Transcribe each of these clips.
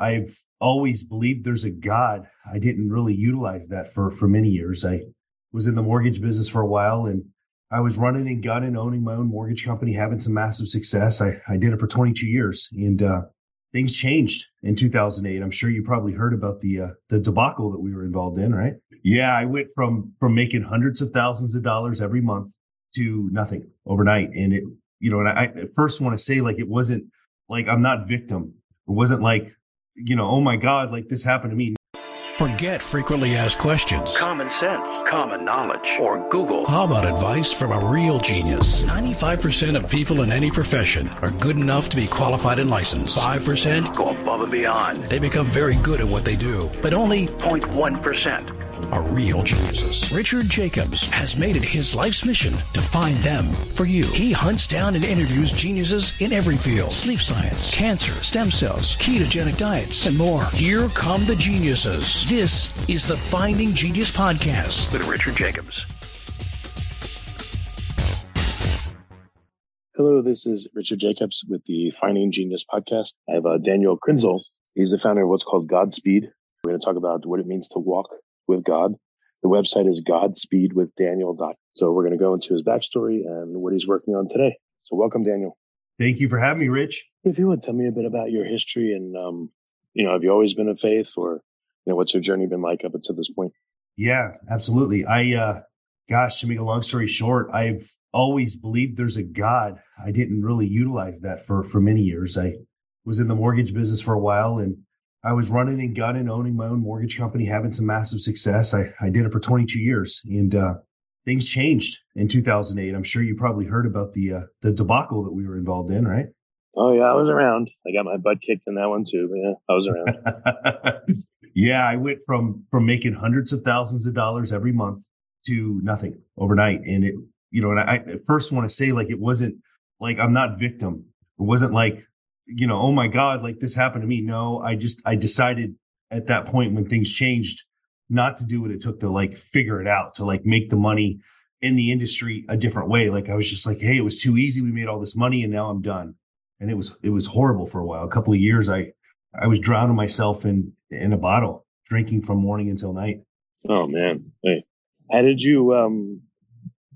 I've always believed there's a God. I didn't really utilize that for for many years. I was in the mortgage business for a while and I was running and gunning, owning my own mortgage company, having some massive success. I, I did it for 22 years and uh, things changed in 2008. I'm sure you probably heard about the uh, the debacle that we were involved in, right? Yeah, I went from from making hundreds of thousands of dollars every month to nothing overnight. And it, you know, and I, I first want to say like it wasn't like I'm not victim. It wasn't like, you know, oh my God, like this happened to me. Forget frequently asked questions. Common sense, common knowledge, or Google. How about advice from a real genius? 95% of people in any profession are good enough to be qualified and licensed. 5% go above and beyond. They become very good at what they do, but only 0.1% are real geniuses. Richard Jacobs has made it his life's mission to find them for you. He hunts down and interviews geniuses in every field sleep science, cancer, stem cells, ketogenic diets, and more. Here come the geniuses. This is the Finding Genius Podcast with Richard Jacobs. Hello, this is Richard Jacobs with the Finding Genius Podcast. I have uh, Daniel Krinzel. He's the founder of what's called Godspeed. We're going to talk about what it means to walk with God. The website is godspeedwithdaniel. So we're going to go into his backstory and what he's working on today. So welcome, Daniel. Thank you for having me, Rich. If you would tell me a bit about your history and, um, you know, have you always been a faith or, you know, what's your journey been like up until this point? Yeah, absolutely. I, uh, gosh, to make a long story short, I've always believed there's a God. I didn't really utilize that for, for many years. I was in the mortgage business for a while and I was running and gunning, owning my own mortgage company, having some massive success. I, I did it for 22 years and, uh, things changed in 2008. I'm sure you probably heard about the, uh, the debacle that we were involved in, right? Oh yeah, I was around. I got my butt kicked in that one too. Yeah, I was around. yeah, I went from from making hundreds of thousands of dollars every month to nothing overnight. And it, you know, and I, I first want to say like it wasn't like I'm not victim. It wasn't like you know, oh my God, like this happened to me. No, I just, I decided at that point when things changed not to do what it took to like figure it out, to like make the money in the industry a different way. Like I was just like, Hey, it was too easy. We made all this money and now I'm done. And it was, it was horrible for a while. A couple of years, I, I was drowning myself in, in a bottle, drinking from morning until night. Oh man. Hey, how did you, um,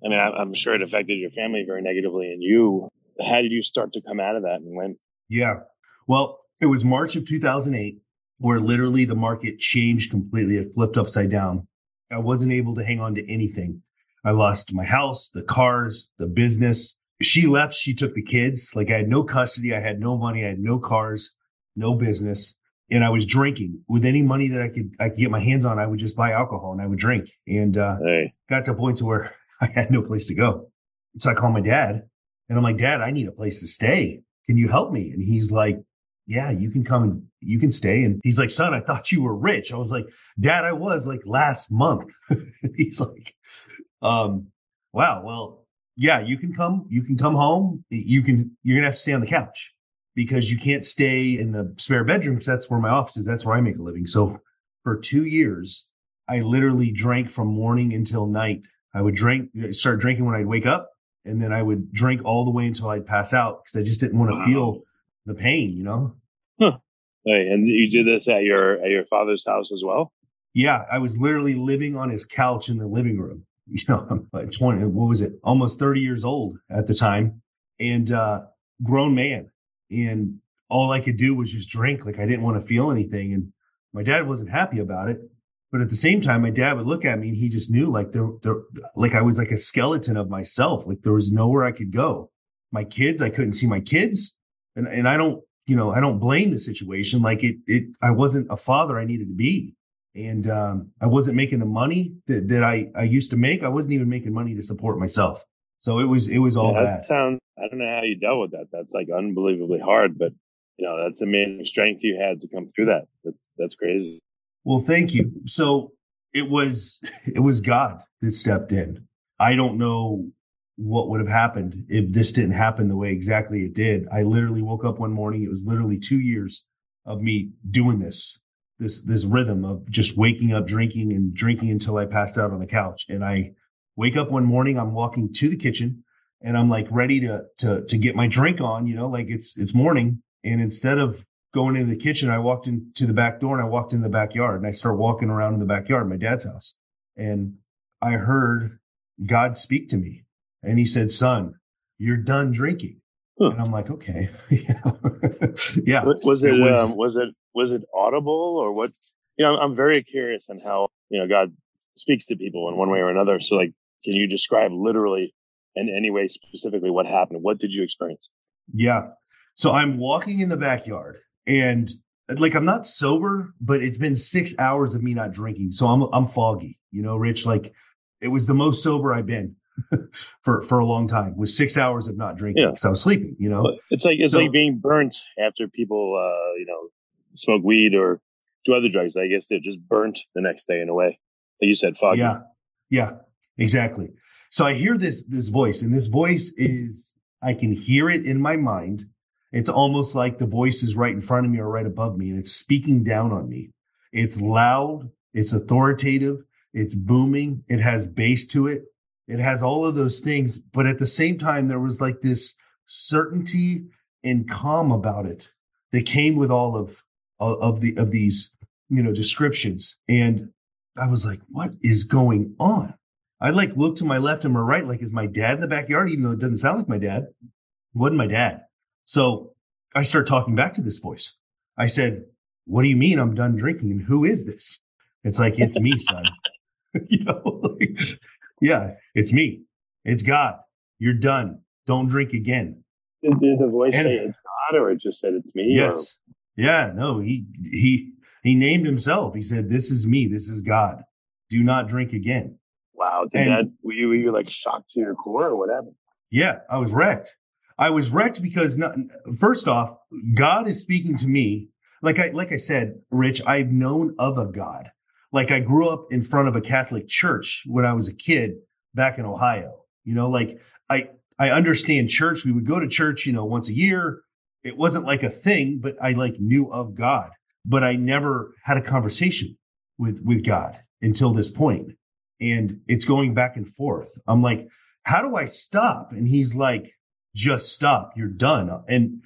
I mean, I'm sure it affected your family very negatively and you, how did you start to come out of that and when? Yeah. Well, it was March of 2008 where literally the market changed completely. It flipped upside down. I wasn't able to hang on to anything. I lost my house, the cars, the business. She left. She took the kids. Like I had no custody. I had no money. I had no cars, no business. And I was drinking with any money that I could, I could get my hands on. I would just buy alcohol and I would drink and, uh, hey. got to a point to where I had no place to go. So I called my dad and I'm like, dad, I need a place to stay can you help me? And he's like, yeah, you can come and you can stay. And he's like, son, I thought you were rich. I was like, dad, I was like last month. he's like, um, wow, well, yeah, you can come, you can come home. You can, you're going to have to stay on the couch because you can't stay in the spare bedroom because that's where my office is. That's where I make a living. So for two years, I literally drank from morning until night. I would drink, start drinking when I'd wake up and then I would drink all the way until I'd pass out because I just didn't want to wow. feel the pain, you know. Huh. Hey, and you did this at your at your father's house as well? Yeah, I was literally living on his couch in the living room. You know, I'm like twenty. What was it? Almost thirty years old at the time, and uh, grown man. And all I could do was just drink. Like I didn't want to feel anything, and my dad wasn't happy about it. But at the same time, my dad would look at me and he just knew like there, there, like I was like a skeleton of myself. Like there was nowhere I could go. My kids, I couldn't see my kids. And, and I don't, you know, I don't blame the situation. Like it, it, I wasn't a father I needed to be. And, um, I wasn't making the money that, that I, I used to make. I wasn't even making money to support myself. So it was, it was all yeah, that. Sounds, I don't know how you dealt with that. That's like unbelievably hard, but you know, that's amazing strength you had to come through that. That's, that's crazy. Well, thank you. So it was it was God that stepped in. I don't know what would have happened if this didn't happen the way exactly it did. I literally woke up one morning. It was literally two years of me doing this, this, this rhythm of just waking up, drinking and drinking until I passed out on the couch. And I wake up one morning, I'm walking to the kitchen and I'm like ready to, to, to get my drink on, you know, like it's, it's morning. And instead of going into the kitchen. I walked into the back door and I walked in the backyard and I started walking around in the backyard, my dad's house. And I heard God speak to me and he said, son, you're done drinking. Huh. And I'm like, okay. yeah. Was it, it was, um, was it, was it audible or what? You know, I'm very curious on how, you know, God speaks to people in one way or another. So like, can you describe literally in any way specifically what happened? What did you experience? Yeah. So I'm walking in the backyard and like I'm not sober, but it's been six hours of me not drinking. So I'm I'm foggy, you know, Rich. Like it was the most sober I've been for for a long time. Was six hours of not drinking because yeah. I was sleeping, you know. It's like it's so, like being burnt after people uh, you know, smoke weed or do other drugs. I guess they're just burnt the next day in a way. Like you said, foggy. Yeah. Yeah, exactly. So I hear this this voice, and this voice is I can hear it in my mind. It's almost like the voice is right in front of me or right above me, and it's speaking down on me. It's loud, it's authoritative, it's booming, it has bass to it, it has all of those things. But at the same time, there was like this certainty and calm about it that came with all of of the of these you know descriptions and i was like what is going on I like look to my left and my right, like, is my dad in the backyard? Even though it doesn't sound like my dad. It wasn't my dad. So I start talking back to this voice. I said, What do you mean I'm done drinking? And who is this? It's like, It's me, son. you know, like, yeah, it's me. It's God. You're done. Don't drink again. Did, did the voice and, say it's God or it just said it's me? Yes. Or? Yeah, no, he, he, he named himself. He said, This is me. This is God. Do not drink again. Wow. Did and, that, were you, were you like shocked to your core or what happened? Yeah, I was wrecked. I was wrecked because not, first off, God is speaking to me. Like I, like I said, Rich, I've known of a God. Like I grew up in front of a Catholic church when I was a kid back in Ohio. You know, like I, I understand church. We would go to church, you know, once a year. It wasn't like a thing, but I like knew of God, but I never had a conversation with, with God until this point. point and it's going back and forth. I'm like, how do I stop? And he's like, just stop. You're done. And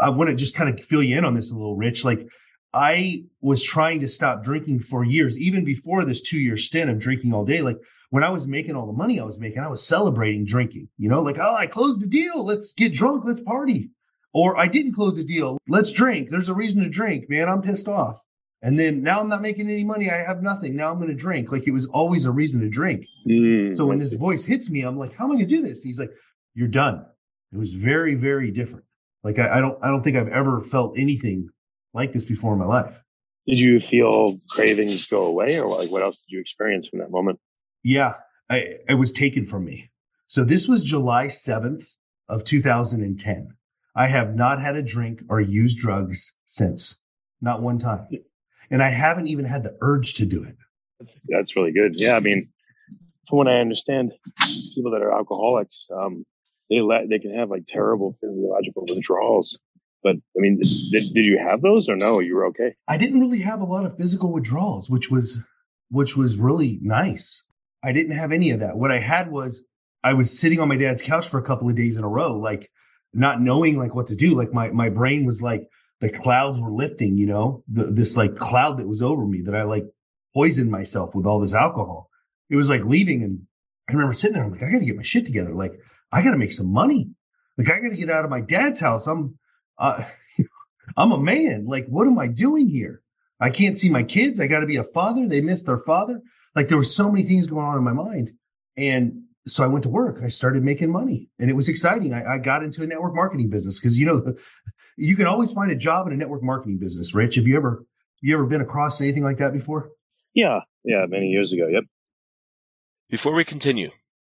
I want to just kind of fill you in on this a little, Rich. Like, I was trying to stop drinking for years, even before this two year stint of drinking all day. Like, when I was making all the money I was making, I was celebrating drinking, you know, like, oh, I closed the deal. Let's get drunk. Let's party. Or I didn't close the deal. Let's drink. There's a reason to drink, man. I'm pissed off. And then now I'm not making any money. I have nothing. Now I'm going to drink. Like it was always a reason to drink. Mm, so when this voice hits me, I'm like, how am I going to do this? And he's like, you're done. It was very, very different. Like I, I don't, I don't think I've ever felt anything like this before in my life. Did you feel cravings go away or like what else did you experience from that moment? Yeah, I, it was taken from me. So this was July 7th of 2010. I have not had a drink or used drugs since. Not one time and I haven't even had the urge to do it. That's that's really good. Yeah, I mean, from what I understand, people that are alcoholics, um, they let they can have like terrible physiological withdrawals. But I mean, did, did you have those or no? You were okay. I didn't really have a lot of physical withdrawals, which was which was really nice. I didn't have any of that. What I had was I was sitting on my dad's couch for a couple of days in a row, like not knowing like what to do. Like my my brain was like, the clouds were lifting, you know, the, this like cloud that was over me that I like poisoned myself with all this alcohol. It was like leaving. And I remember sitting there, I'm like, I got to get my shit together. Like, I got to make some money. Like, I got to get out of my dad's house. I'm, uh, I'm a man. Like, what am I doing here? I can't see my kids. I got to be a father. They missed their father. Like, there were so many things going on in my mind. And so I went to work. I started making money and it was exciting. I, I got into a network marketing business because, you know, you can always find a job in a network marketing business. Rich, have you ever you ever been across anything like that before? Yeah, yeah, many years ago. Yep. Before we continue,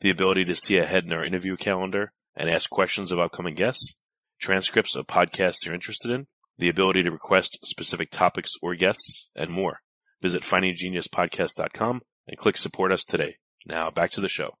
the ability to see ahead in our interview calendar and ask questions of upcoming guests, transcripts of podcasts you're interested in, the ability to request specific topics or guests, and more. Visit findinggeniuspodcast.com and click support us today. Now back to the show.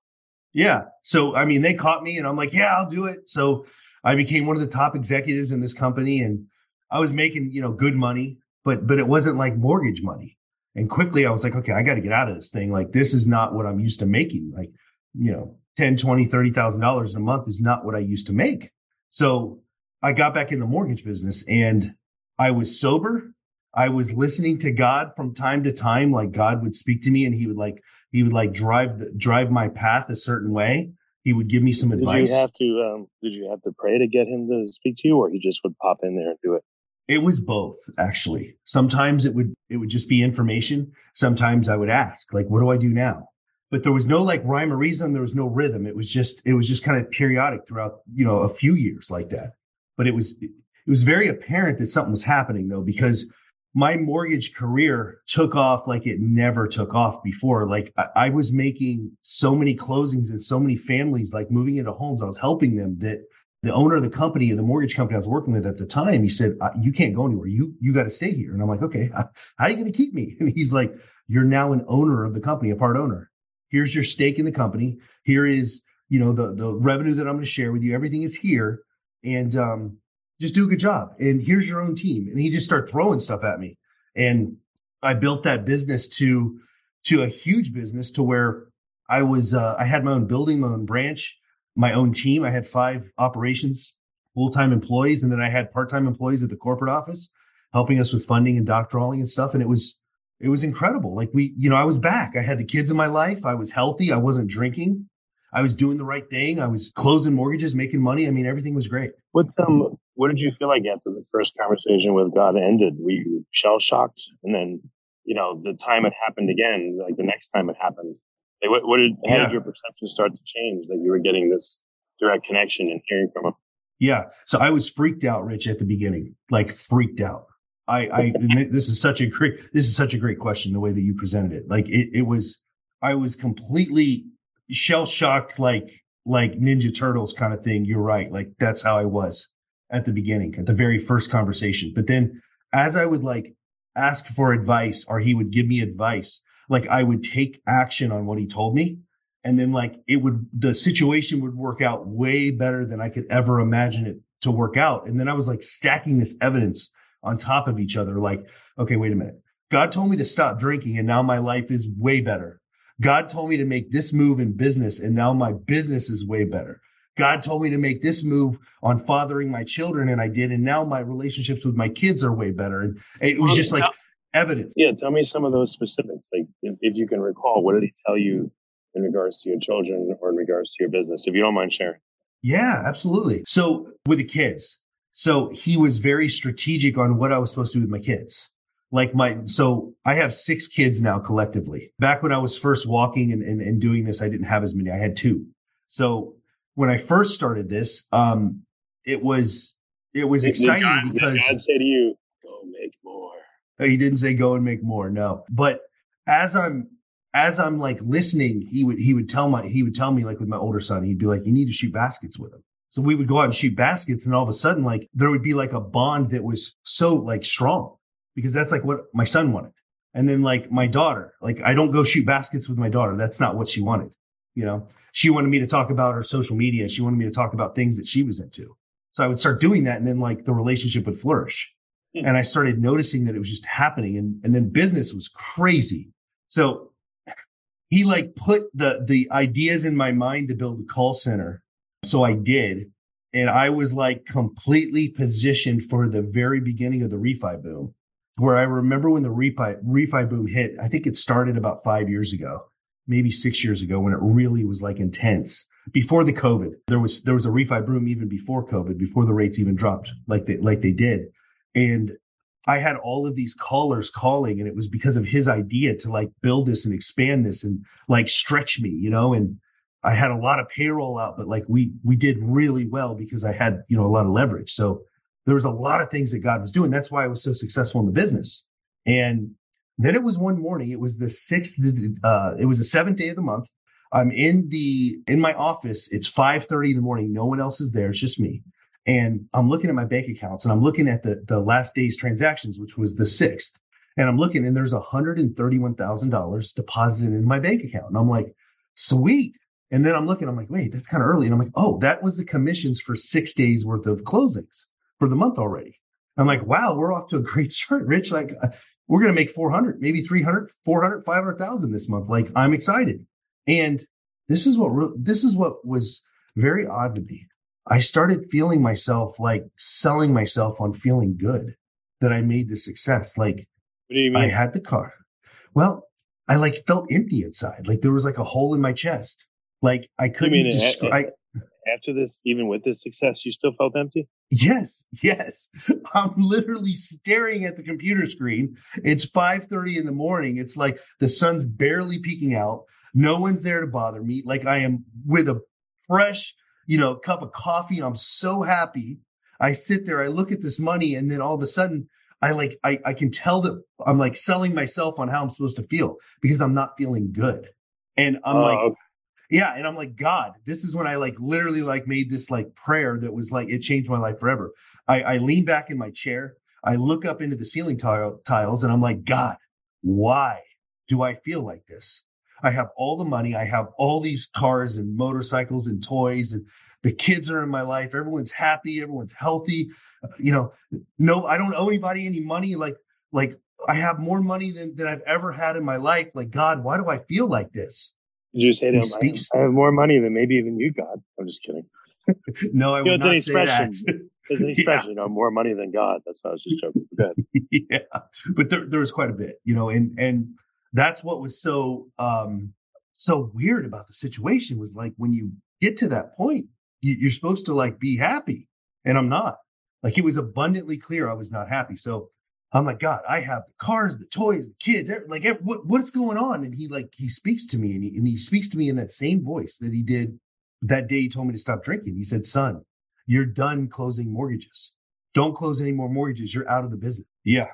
Yeah. So, I mean, they caught me and I'm like, yeah, I'll do it. So I became one of the top executives in this company and I was making, you know, good money, but, but it wasn't like mortgage money. And quickly I was like, okay, I got to get out of this thing. Like, this is not what I'm used to making. Like, you know, 10, 20, $30,000 a month is not what I used to make. So I got back in the mortgage business and I was sober. I was listening to God from time to time. Like God would speak to me and he would like, he would like drive, the, drive my path a certain way. He would give me some Did advice. you have to? Um, did you have to pray to get him to speak to you, or he just would pop in there and do it? It was both, actually. Sometimes it would it would just be information. Sometimes I would ask, like, what do I do now? But there was no like rhyme or reason. There was no rhythm. It was just it was just kind of periodic throughout, you know, a few years like that. But it was it was very apparent that something was happening though, because my mortgage career took off like it never took off before. Like I, I was making so many closings and so many families like moving into homes. I was helping them that the owner of the company and the mortgage company I was working with at the time, he said, "Uh, "You can't go anywhere. You you got to stay here." And I'm like, "Okay, how, how are you going to keep me?" And he's like, "You're now an owner of the company, a part owner. Here's your stake in the company. Here is you know the the revenue that I'm going to share with you. Everything is here, and um, just do a good job. And here's your own team." And he just started throwing stuff at me, and I built that business to to a huge business to where I was uh, I had my own building, my own branch my own team. I had five operations full time employees, and then I had part time employees at the corporate office helping us with funding and doc drawing and stuff. And it was it was incredible. Like we, you know, I was back. I had the kids in my life. I was healthy. I wasn't drinking. I was doing the right thing. I was closing mortgages, making money. I mean, everything was great. What um, what did you feel like after the first conversation with God ended? Were you shell shocked, and then you know the time it happened again, like the next time it happened? Like what, what did how Yeah. did your perception start to change that you were getting this direct connection and hearing from him? Yeah. So I was freaked out, Rich, at the beginning, like freaked out. I, I, this is such a great, this is such a great question, the way that you presented it. Like it, it was, I was completely shell shocked, like, like Ninja Turtles kind of thing. You're right. Like that's how I was at the beginning, at the very first conversation. But then as I would like ask for advice or he would give me advice, like I would take action on what he told me and then like it would the situation would work out way better than I could ever imagine it to work out. And then I was like stacking this evidence on top of each other. Like, okay, wait a minute. God told me to stop drinking and now my life is way better. God told me to make this move in business and now my business is way better. God told me to make this move on fathering my children and I did. And now my relationships with my kids are way better. And it was just like tell- evidence. Yeah, tell me some of those specifics. Like if, if you can recall, what did he tell you in regards to your children or in regards to your business? If you don't mind sharing. Yeah, absolutely. So with the kids, so he was very strategic on what I was supposed to do with my kids. Like my, so I have six kids now collectively. Back when I was first walking and, and, and doing this, I didn't have as many. I had two. So when I first started this, um, it was, it was exciting God- because God say to you, "Go make more." he didn't say go and make more. No, but as I'm as I'm like listening, he would he would tell my he would tell me like with my older son, he'd be like, you need to shoot baskets with him. So we would go out and shoot baskets, and all of a sudden, like there would be like a bond that was so like strong because that's like what my son wanted. And then like my daughter, like I don't go shoot baskets with my daughter. That's not what she wanted. You know, she wanted me to talk about her social media. She wanted me to talk about things that she was into. So I would start doing that, and then like the relationship would flourish hmm. and I started noticing that it was just happening and, and then business was crazy. So he like put the, the ideas in my mind to build a call center. So I did. And I was like completely positioned for the very beginning of the refi boom where I remember when the refi, refi boom hit, I think it started about five years ago, maybe six years ago when it really was like intense before the COVID. There was, there was a refi boom even before COVID, before the rates even dropped like they, like they did. And I had all of these callers calling, and it was because of his idea to like build this and expand this and like stretch me, you know. And I had a lot of payroll out, but like we we did really well because I had you know a lot of leverage. So there was a lot of things that God was doing. That's why I was so successful in the business. And then it was one morning. It was the sixth. Uh, it was the seventh day of the month. I'm in the in my office. It's five thirty in the morning. No one else is there. It's just me. And I'm looking at my bank accounts and I'm looking at the, the last day's transactions, which was the sixth. And I'm looking and there's $131,000 deposited in my bank account. And I'm like, sweet. And then I'm looking, I'm like, wait, that's kind of early. And I'm like, oh, that was the commissions for six days worth of closings for the month already. I'm like, wow, we're off to a great start, Rich. Like, uh, we're going to make 400, maybe 300, 400, 500,000 this month. Like, I'm excited. And this is what, re- this is what was very odd to me. I started feeling myself like selling myself on feeling good that I made the success. Like, What do you mean? I had the car. Well, I like felt empty inside. Like there was like a hole in my chest. Like I couldn't describe. After this, even with this success, you still felt empty? Yes, yes. I'm literally staring at the computer screen. It's 5:30 in the morning. It's like the sun's barely peeking out. No one's there to bother me. Like I am with a fresh, you know, cup of coffee. I'm so happy. I sit there, I look at this money, and then all of a sudden I like I, I can tell that I'm like selling myself on how I'm supposed to feel because I'm not feeling good. And I'm Oh, like, okay. Yeah, and I'm like, God, this is when I like literally like made this like prayer that was like it changed my life forever. I, I lean back in my chair, I look up into the ceiling tile, tiles, and I'm like, God, why do I feel like this? I have all the money, I have all these cars and motorcycles and toys, and the kids are in my life. Everyone's happy, everyone's healthy. Uh, You know, no, I don't owe anybody any money. Like, like I have more money than, than I've ever had in my life. Like, God, why do I feel like this? You say to him, I have, I have more money than maybe even you got? I'm just kidding. No, I You know, would it's an not say that. expression. There's an Yeah. you know, more money than God. That's how I was just joking. Yeah, but there, there was quite a bit, you know, and and that's what was so um so weird about the situation was like when you get to that point, you, you're supposed to like be happy, and I'm not. Like it was abundantly clear I was not happy. So I'm like, God, I have the cars, the toys, the kids, every, like every, what, what's going on? And he like he speaks to me, and he and he speaks to me in that same voice that he did that day. He told me to stop drinking. He said, "Son, you're done closing mortgages." don't close any more mortgages. You're out of the business. Yeah.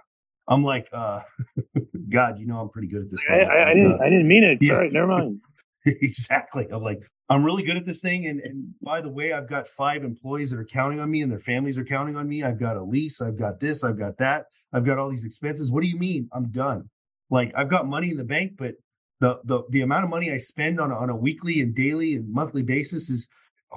I'm like, uh, God, you know, I'm pretty good at this. I, level. I, I didn't. uh, I didn't mean it. yeah. Right, never mind. exactly. I'm like, I'm really good at this thing. And, and by the way, I've got five employees that are counting on me and their families are counting on me. I've got a lease. I've got this. I've got that. I've got all these expenses. What do you mean? I'm done. Like I've got money in the bank, but the, the, the amount of money I spend on on a weekly and daily and monthly basis is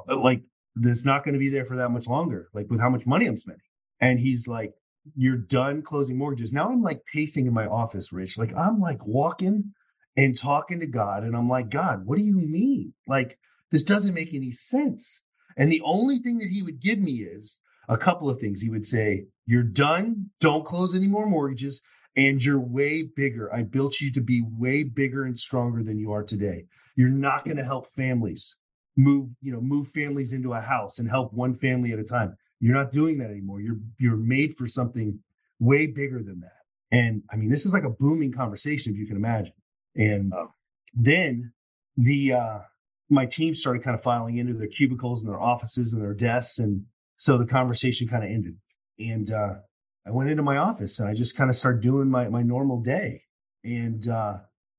uh, like, that's not going to be there for that much longer. Like with how much money I'm spending. And he's like, you're done closing mortgages. Now I'm like pacing in my office, Rich. Like I'm like walking and talking to God. And I'm like, God, what do you mean? Like, this doesn't make any sense. And the only thing that he would give me is a couple of things. He would say, You're done. Don't close any more mortgages. And you're way bigger. I built you to be way bigger and stronger than you are today. You're not going to help families move, you know, move families into a house and help one family at a time. You're not doing that anymore. You're you're made for something way bigger than that. And I mean, this is like a booming conversation, if you can imagine. And Oh. then the uh my team started kind of filing into their cubicles and their offices and their desks. And so the conversation kind of ended. And uh I went into my office and I just kind of started doing my my normal day. And uh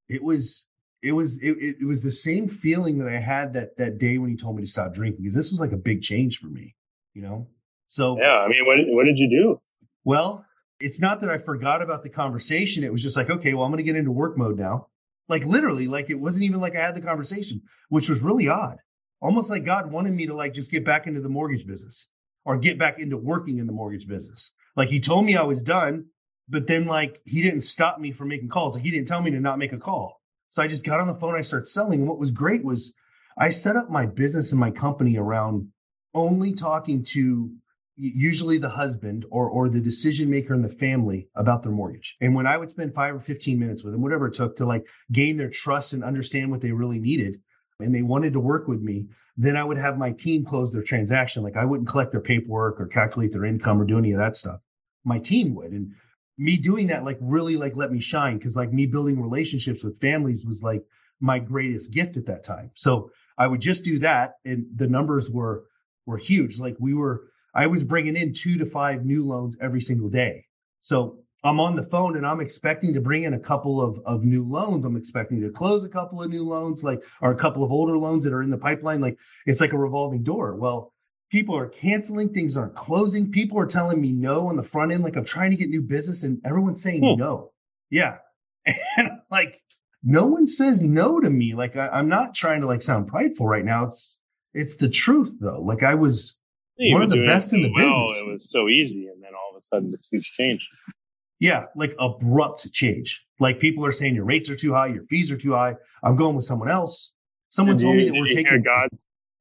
it was it was it, it, was the same feeling that I had that that day when he told me to stop drinking because this was like a big change for me, you know. So Yeah. I mean, what, what did you do? well, it's not that I forgot about the conversation. It was just like, okay, well, I'm going to get into work mode now. Like literally, like it wasn't even like I had the conversation, which was really odd. Almost like God wanted me to like just get back into the mortgage business or get back into working in the mortgage business. Like he told me I was done, but then like he didn't stop me from making calls. Like he didn't tell me to not make a call. So I just got on the phone. I started selling. And what was great was I set up my business and my company around only talking to usually the husband or or the decision maker in the family about their mortgage. And when I would spend 5 or 15 minutes with them whatever it took to like gain their trust and understand what they really needed and they wanted to work with me, then I would have my team close their transaction like I wouldn't collect their paperwork or calculate their income or do any of that stuff. My team would and me doing that like really like let me shine cuz like me building relationships with families was like my greatest gift at that time. So I would just do that and the numbers were were huge. Like we were I was bringing in two to five new loans every single day. So I'm on the phone and I'm expecting to bring in a couple of, of new loans. I'm expecting to close a couple of new loans, like, or a couple of older loans that are in the pipeline. Like it's like a revolving door. Well, People are canceling, things aren't closing. People are telling me no on the front end, like I'm trying to get new business, and everyone's saying Hmm. no. Yeah. And like no one says no to me. Like I, I'm not trying to like sound prideful right now. It's it's the truth though. Like I was One of the best in the well, business. It was so easy, and then all of a sudden, the huge change. Yeah, like abrupt change. Like people are saying your rates are too high, your fees are too high. I'm going with someone else. Someone Did told you- me that we're taking God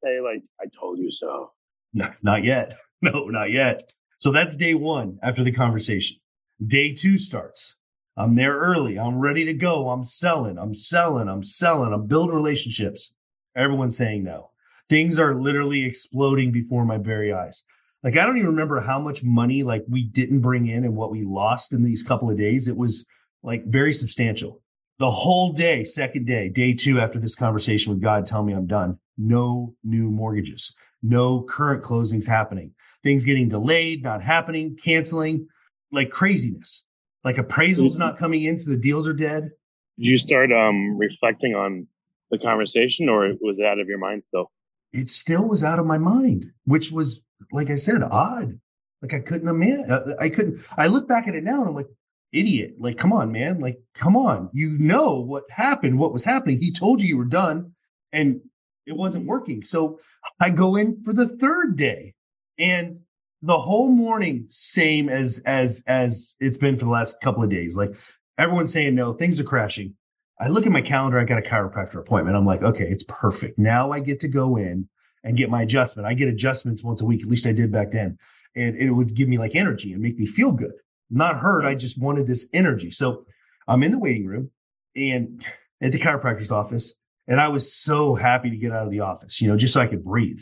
say like, "I told you so." No, not yet. No, not yet. So that's day one after the conversation. Day two starts. I'm there early. I'm ready to go. I'm selling. I'm selling. I'm selling. I'm building relationships. Everyone's saying no. Things are literally exploding before my very eyes. Like I don't even remember how much money like we didn't bring in and what we lost in these couple of days. It was like very substantial. The whole day, second day, day two after this conversation with God tell me I'm done. No new mortgages no current closings happening, things getting delayed, not happening, canceling, like craziness. Like appraisals not coming in, so the deals are dead. Did you start um reflecting on the conversation, or was it out of your mind still? It still was out of my mind, which was, like I said, odd. Like I couldn't imagine. uh, I couldn't. I look back at it now and I'm like, idiot. Like, come on, man. Like, come on. You know what happened, what was happening. He told you you were done, and it wasn't working. So I go in for the third day, and the whole morning, same as as as it's been for the last couple of days. Like everyone's saying no, things are crashing. I look at my calendar. I got a chiropractor appointment. I'm like, okay, it's perfect. Now I get to go in and get my adjustment. I get adjustments once a week. At least I did back then, and it would give me like energy and make me feel good. Not hurt. I just wanted this energy. So I'm in the waiting room and at the chiropractor's office, and I was so happy to get out of the office, you know, just so I could breathe.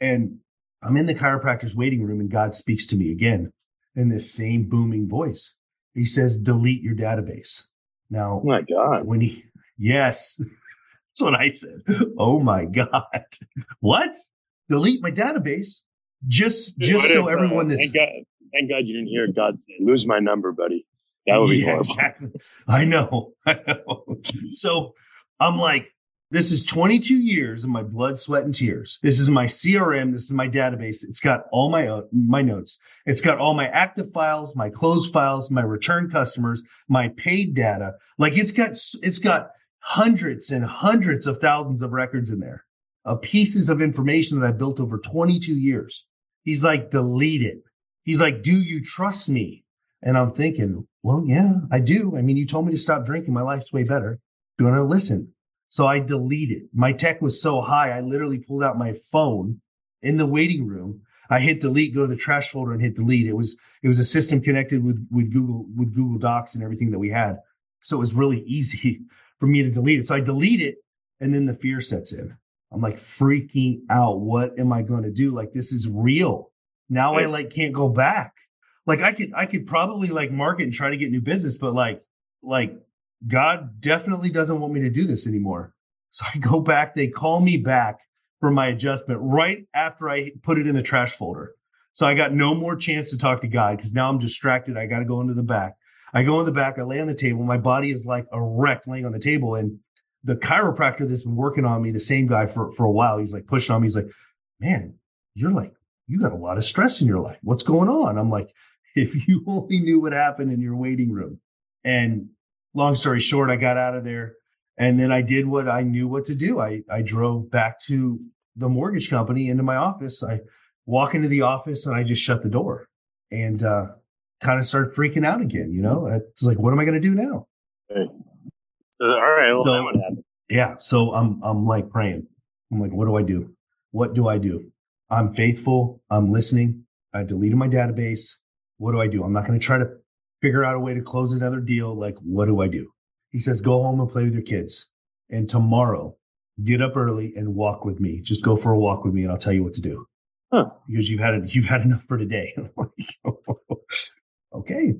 And I'm in the chiropractor's waiting room, and God speaks to me again in this same booming voice. He says, "Delete your database." Now, Oh my God! when he yes that's what i said. Oh my god. What? Delete my database? Just just so uh, everyone that's Thank God, thank God you didn't hear God say, "Lose my number, buddy." That would be Yeah, horrible. exactly. i know. I know. So i'm like this is 22 years of my blood sweat and tears. This is my crm this is my database. It's got all my uh, my notes. It's got all my active files my closed files my return customers my paid data. Like it's got it's got hundreds and hundreds of thousands of records in there of pieces of information that i built over 22 years he's like delete it he's like do you trust me and i'm thinking well yeah i do i mean you told me to stop drinking my life's way better do to listen so I deleted. My tech was so high, I literally pulled out my phone in the waiting room. I hit delete, go to the trash folder and hit delete. It was it was a system connected with with Google with Google Docs and everything that we had. So it was really easy for me to delete it. So I delete it and then the fear sets in. I'm like freaking out. What am I going to do? Like this is real. Now I like can't go back. Like I could I could probably like market and try to get new business, but like like God definitely doesn't want me to do this anymore. So I go back, they call me back for my adjustment right after I put it in the trash folder. So I got no more chance to talk to God because now I'm distracted. I got to go into the back. I go in the back, I lay on the table. My body is like a wreck laying on the table. And the chiropractor that's been working on me, the same guy for, for a while, he's like pushing on me. He's like, man, you're like, you got a lot of stress in your life. What's going on? I'm like, if you only knew what happened in your waiting room. And long story short, I got out of there and then I did what I knew what to do. I, I drove back to the mortgage company into my office. I walk into the office and I just shut the door and uh, kind of started freaking out again. You know, it's like, what am I going to do now? Uh, all right. Well, So- that would happen. Yeah. So I'm, I'm like praying. I'm like, what do I do? What do I do? I'm faithful. I'm listening. I deleted my database. What do I do? I'm not going to try to figure out a way to close another deal. Like, what do I do? He says, go home and play with your kids. And tomorrow, get up early and walk with me. Just go for a walk with me and I'll tell you what to do. Huh. Because you've had you've had enough for today. okay.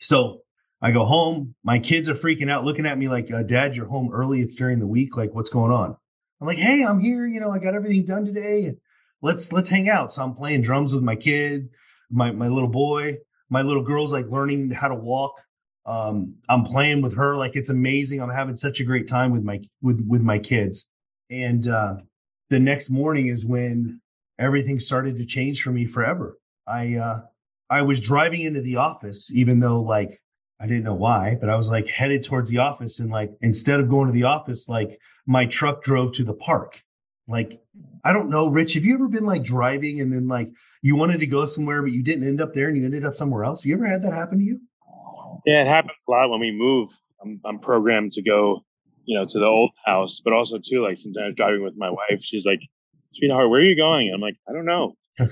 So I go home. My kids are freaking out, looking at me like, uh, Dad, you're home early. It's during the week. Like, what's going on? I'm like, Hey, I'm here. You know, I got everything done today. Let's let's hang out. So I'm playing drums with my kid, my my little boy. My little girl's like learning how to walk. Um, I'm playing with her like it's amazing. I'm having such a great time with my with with my kids. And uh, the next morning is when everything started to change for me forever. I uh I was driving into the office, even though like I didn't know why, but I was like headed towards the office and like instead of going to the office, like my truck drove to the park. Like, I don't know, Rich, have you ever been like driving and then like you wanted to go somewhere, but you didn't end up there and you ended up somewhere else? You ever had that happen to you? Yeah, it happens a lot when we move. I'm, I'm programmed to go, you know, to the old house, but also too, like sometimes driving with my wife, she's like, sweetheart, where are you going? I'm like, I don't know.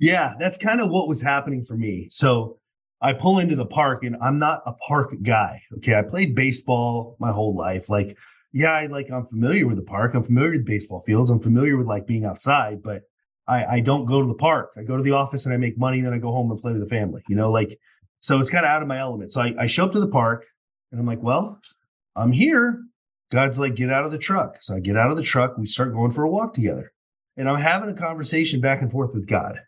yeah, that's kind of what was happening for me. So I pull into the park and I'm not a park guy. Okay. I played baseball my whole life. Like, yeah, I like, I'm familiar with the park. I'm familiar with baseball fields. I'm familiar with like being outside, but I, I don't go to the park. I go to the office and I make money. Then I go home and play with the family, you know, like, so it's kind of out of my element. So I, I show up to the park and I'm like, well, I'm here. God's like, get out of the truck. So I get out of the truck. We start going for a walk together and I'm having a conversation back and forth with God.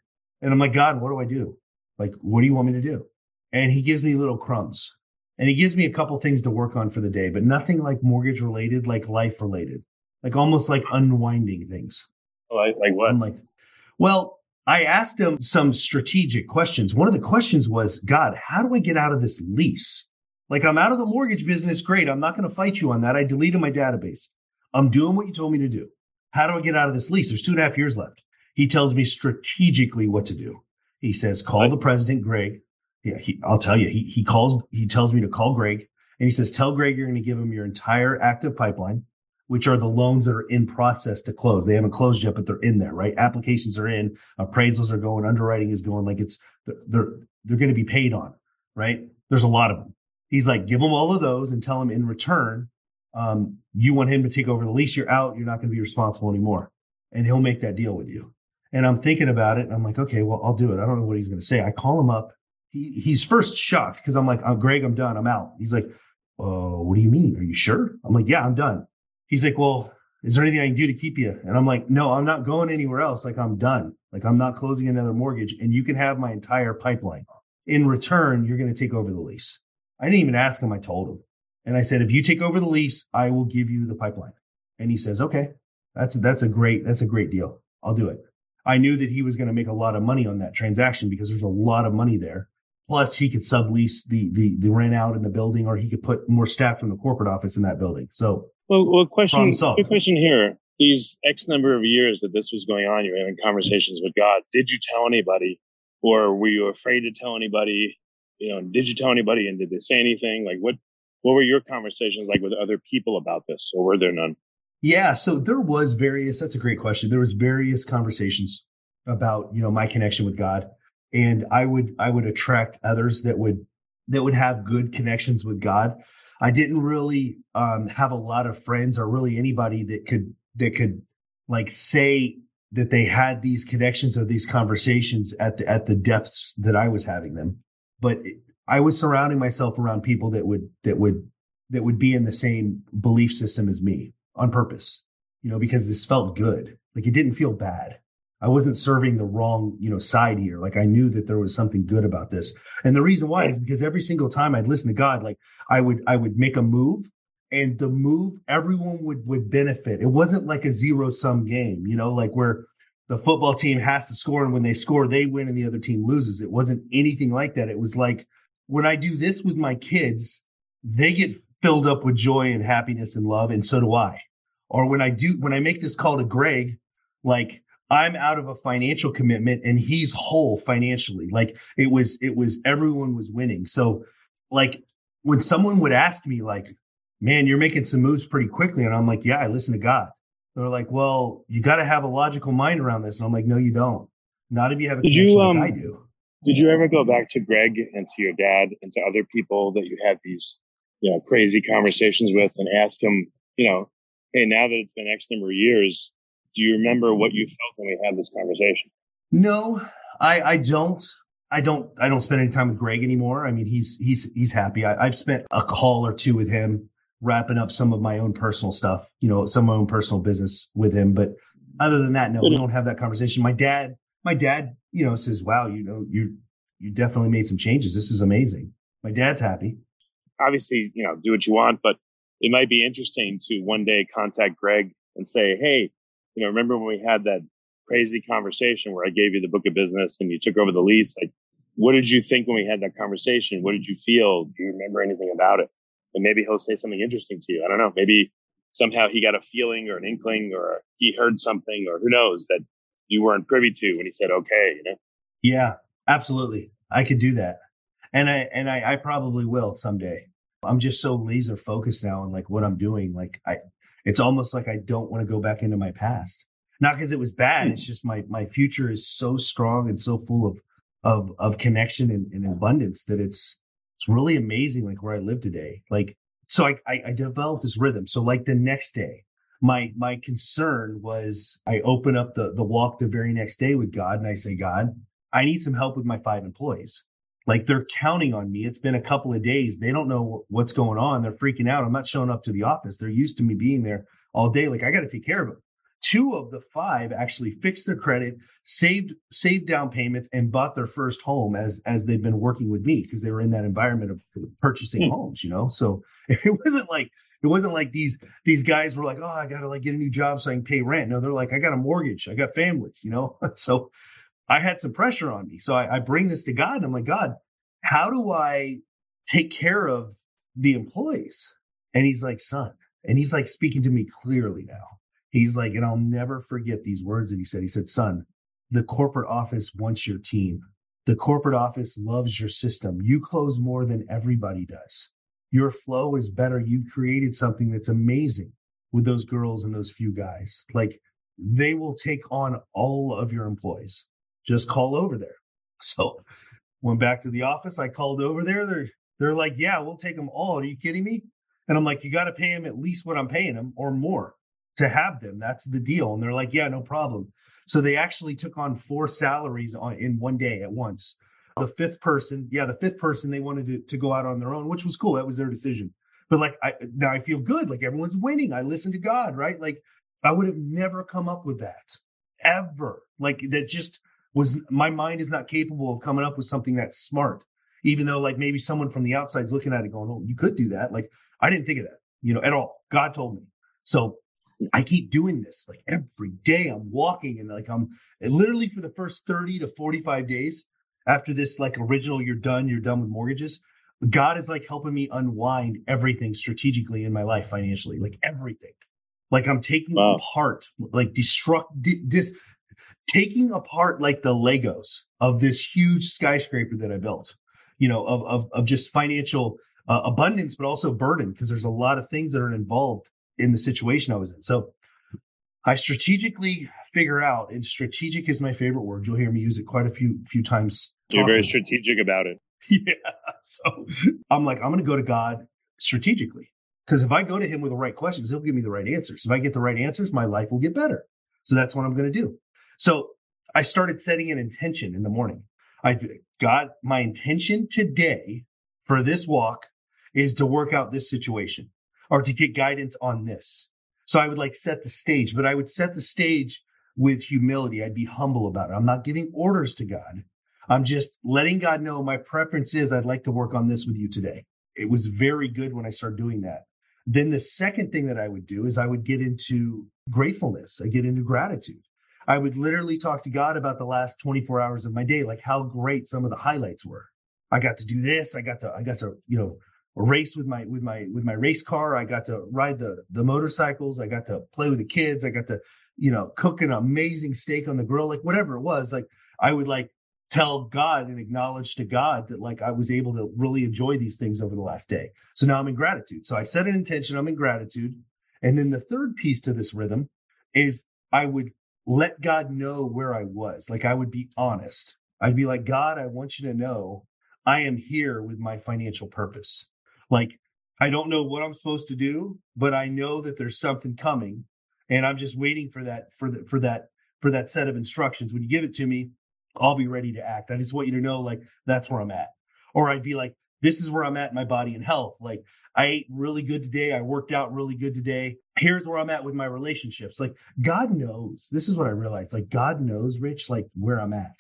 And I'm like, God, what do I do? Like, what do you want me to do? and he gives me little crumbs and he gives me a couple things to work on for the day, but nothing like mortgage related, like life related, like almost like unwinding things. Oh, like, like what? I'm like, well, I asked him some strategic questions. One of the questions was, God, how do I get out of this lease? Like I'm out of the mortgage business. Great. I'm not going to fight you on that. I deleted my database. I'm doing what you told me to do. How do I get out of this lease? There's two and a half years left. He tells me strategically what to do. He says, call the president, Greg, yeah, he, I'll tell you, he, he calls, he tells me to call Greg and he says, tell Greg you're going to give him your entire active pipeline, which are the loans that are in process to close. They haven't closed yet, but they're in there, right? Applications are in, appraisals are going, underwriting is going like it's, they're, they're going to be paid on, right? There's a lot of them. He's like, give them all of those and tell him in return, um, you want him to take over the lease. You're out. You're not going to be responsible anymore. And he'll make that deal with you. And I'm thinking about it and I'm like, okay, well, I'll do it. I don't know what he's going to say. I call him up he, he's first shocked because I'm like, oh, Greg, I'm done. I'm out. He's like, oh, what do you mean? Are you sure? I'm like, yeah, I'm done. He's like, well, is there anything I can do to keep you? And I'm like, no, I'm not going anywhere else. Like I'm done. Like I'm not closing another mortgage and you can have my entire pipeline. In return, you're going to take over the lease. I didn't even ask him. I told him. And I said, if you take over the lease, I will give you the pipeline. And he says, okay, that's, that's a great, that's a great deal. I'll do it. I knew that he was going to make a lot of money on that transaction because there's a lot of money there. Plus, he could sublease the the the rent out in the building, or he could put more staff from the corporate office in that building. So, well, well question, quick question here: These X number of years that this was going on, you're having conversations with God. Did you tell anybody, or were you afraid to tell anybody? You know, did you tell anybody, and did they say anything? Like, what what were your conversations like with other people about this, or were there none? Yeah, so there was various. That's a great question. There was various conversations about you know my connection with God and I would I would attract others that would that would have good connections with God. I didn't really um, have a lot of friends or really anybody that could that could like say that they had these connections or these conversations at the at the depths that I was having them. But I was surrounding myself around people that would that would that would be in the same belief system as me on purpose. You know, because this felt good. Like it didn't feel bad. I wasn't serving the wrong, you know, side here. Like I knew that there was something good about this. And the reason why is because every single time I'd listen to God, like I would, I would make a move and the move, everyone would, would benefit. It wasn't like a zero sum game, you know, like where the football team has to score and when they score, they win and the other team loses. It wasn't anything like that. It was like when I do this with my kids, they get filled up with joy and happiness and love. And so do I. Or when I do, when I make this call to Greg, like I'm out of a financial commitment and he's whole financially. Like it was, it was everyone was winning. So like when someone would ask me like, man, you're making some moves pretty quickly. And I'm like, yeah, I listen to God. They're like, well, you got to have a logical mind around this. And I'm like, no, you don't. Not if you have a did you, um, like I do. Did you ever go back to Greg and to your dad and to other people that you had these, you know, crazy conversations with and ask them, you know, hey, now that it's been X number of years, do you remember what you felt when we had this conversation? No, I, I don't. I don't. I don't spend any time with Greg anymore. I mean, he's he's he's happy. I, I've spent a call or two with him, wrapping up some of my own personal stuff. You know, some of my own personal business with him. But other than that, no, we don't have that conversation. My dad, my dad, you know, says, "Wow, you know, you you definitely made some changes. This is amazing." My dad's happy. Obviously, you know, do what you want, but it might be interesting to one day contact Greg and say, "Hey, you know, remember when we had that crazy conversation where I gave you the book of business and you took over the lease? Like, what did you think when we had that conversation? What did you feel? Do you remember anything about it? And maybe he'll say something interesting to you. I don't know. Maybe somehow he got a feeling or an inkling or he heard something or who knows that you weren't privy to when he said, okay, you know? Yeah, absolutely. I could do that. And I, and I, I probably will someday. I'm just so laser focused now on like what I'm doing. Like I, it's almost like I don't want to go back into my past. Not because it was bad. Hmm. It's just my, my future is so strong and so full of, of, of connection and, and abundance that it's, it's really amazing. Like where I live today. Like, so I, I, I developed this rhythm. So like the next day, my my concern was I open up the the walk the very next day with God and I say, God, I need some help with my five employees. Like they're counting on me. It's been a couple of days. They don't know what's going on. They're freaking out. I'm not showing up to the office. They're used to me being there all day. Like I got to take care of them. Two of the five actually fixed their credit, saved saved down payments, and bought their first home as as they've been working with me because they were in that environment of purchasing hmm. homes. You know, so it wasn't like it wasn't like these these guys were like, oh, I gotta like get a new job so I can pay rent. No, they're like, I got a mortgage, I got family. You know, so I had some pressure on me. So I, I bring this to God and I'm like, God, how do I take care of the employees? And he's like, son, and he's like speaking to me clearly now. He's like, and I'll never forget these words that he said. He said, son, the corporate office wants your team. The corporate office loves your system. You close more than everybody does. Your flow is better. You've created something that's amazing with those girls and those few guys. Like they will take on all of your employees just call over there. So went back to the office. I called over there. They're they're like, yeah, we'll take them all. Are you kidding me? And I'm like, you got to pay them at least what I'm paying them or more to have them. That's the deal. And they're like, yeah, no problem. So they actually took on four salaries on in one day at once. The oh. fifth person, yeah, the fifth person they wanted to, to go out on their own, which was cool. That was their decision. But like I now I feel good. Like everyone's winning. I listen to God, right? Like I would have never come up with that ever. Like that just was my mind is not capable of coming up with something that's smart, even though like maybe someone from the outside is looking at it going, Oh, you could do that. Like I didn't think of that, you know, at all. God told me. So I keep doing this like every day. I'm walking and like I'm literally for the first 30 to 45 days after this like original, you're done, you're done with mortgages. God is like helping me unwind everything strategically in my life financially, like everything. Like I'm taking wow. apart, like destruct, dis, taking apart like the Legos of this huge skyscraper that I built, you know, of, of, of just financial uh, abundance, but also burden, because there's a lot of things that are involved in the situation I was in. So I strategically figure out, and strategic is my favorite word. You'll hear me use it quite a few, few times. You're very strategic about it. Yeah. So I'm like, I'm going to go to God strategically. Because if I go to him with the right questions, he'll give me the right answers. If I get the right answers, my life will get better. So that's what I'm going to do. So I started setting an intention in the morning. I got my intention today for this walk is to work out this situation or to get guidance on this. So I would like set the stage, but I would set the stage with humility. I'd be humble about it. I'm not giving orders to God. I'm just letting God know my preference is I'd like to work on this with you today. It was very good when I started doing that. Then the second thing that I would do is I would get into gratefulness. I get into gratitude. I would literally talk to God about the last 24 hours of my day, like how great some of the highlights were. I got to do this. I got to, I got to, you know, race with my, with my, with my race car. I got to ride the, the motorcycles. I got to play with the kids. I got to, you know, cook an amazing steak on the grill, like whatever it was. Like I would like tell God and acknowledge to God that like I was able to really enjoy these things over the last day. So now I'm in gratitude. So I set an intention. I'm in gratitude. And then the third piece to this rhythm is I would let God know where I was. Like I would be honest. I'd be like, God, I want you to know I am here with my financial purpose. Like I don't know what I'm supposed to do, but I know that there's something coming and I'm just waiting for that, for the, for that, for that set of instructions. When you give it to me, I'll be ready to act. I just want you to know, like, that's where I'm at. Or I'd be like, this is where I'm at in my body and health. Like I ate really good today. I worked out really good today. Here's where I'm at with my relationships. Like God knows. This is what I realized. Like God knows, Rich, like where I'm at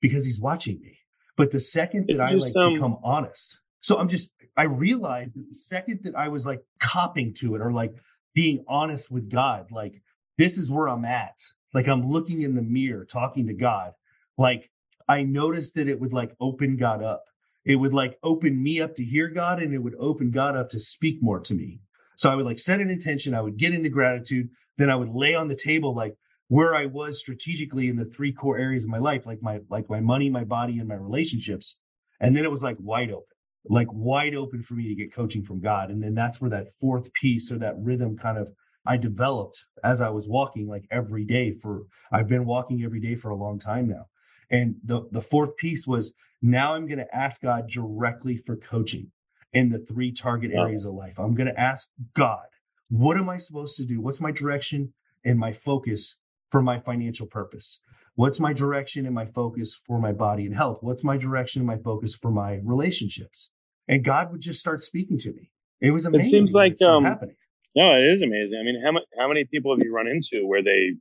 because he's watching me. But the second that I like um... become honest, so I'm just, I realized that the second that I was like copping to it or like being honest with God, like this is where I'm at. Like I'm looking in the mirror, talking to God. Like I noticed that it would like open God up. It would like open me up to hear God and it would open God up to speak more to me. So I would like set an intention. I would get into gratitude. Then I would lay on the table like where I was strategically in the three core areas of my life, like my like my money, my body, and my relationships. And then it was like wide open, like wide open for me to get coaching from God. And then that's where that fourth piece or that rhythm kind of I developed as I was walking like every day for I've been walking every day for a long time now. And the the fourth piece was now I'm going to ask God directly for coaching in the three target areas of life. I'm going to ask God, what am I supposed to do? What's my direction and my focus for my financial purpose? What's my direction and my focus for my body and health? What's my direction and my focus for my relationships? And God would just start speaking to me. It was amazing. It seems like um, happening. No, it is amazing. I mean, how much, how many people have you run into where they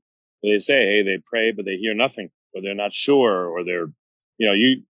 they say, hey, they pray, but they hear nothing, or they're not sure, or they're, you know, you.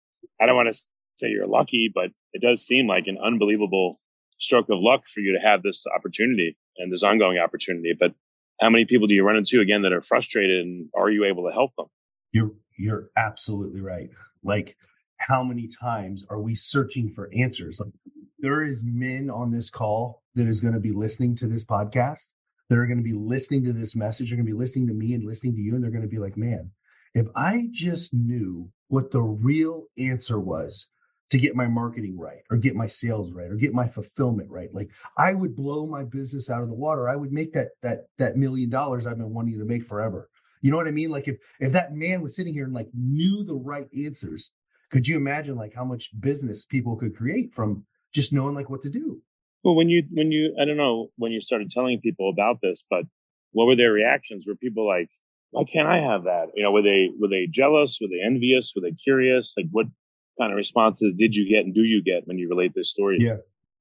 I don't want to say you're lucky, but it does seem like an unbelievable stroke of luck for you to have this opportunity and this ongoing opportunity. But how many people do you run into again that are frustrated, and are you able to help them? You're you're absolutely right. Like how many times are we searching for answers? Like there is men on this call that is going to be listening to this podcast. that are going to be listening to this message. They're going to be listening to me and listening to you, and they're going to be like, "Man, if I just knew what the real answer was to get my marketing right, or get my sales right, or get my fulfillment right, like I would blow my business out of the water. I would make that that that million dollars I've been wanting to make forever." You know what I mean? Like if if that man was sitting here and like knew the right answers, could you imagine like how much business people could create from just knowing like what to do? Well, when you when you I don't know when you started telling people about this, but what were their reactions? Were people like, "Why can't I have that?" You know, were they were they jealous? Were they envious? Were they curious? Like, what kind of responses did you get and do you get when you relate this story? Yeah,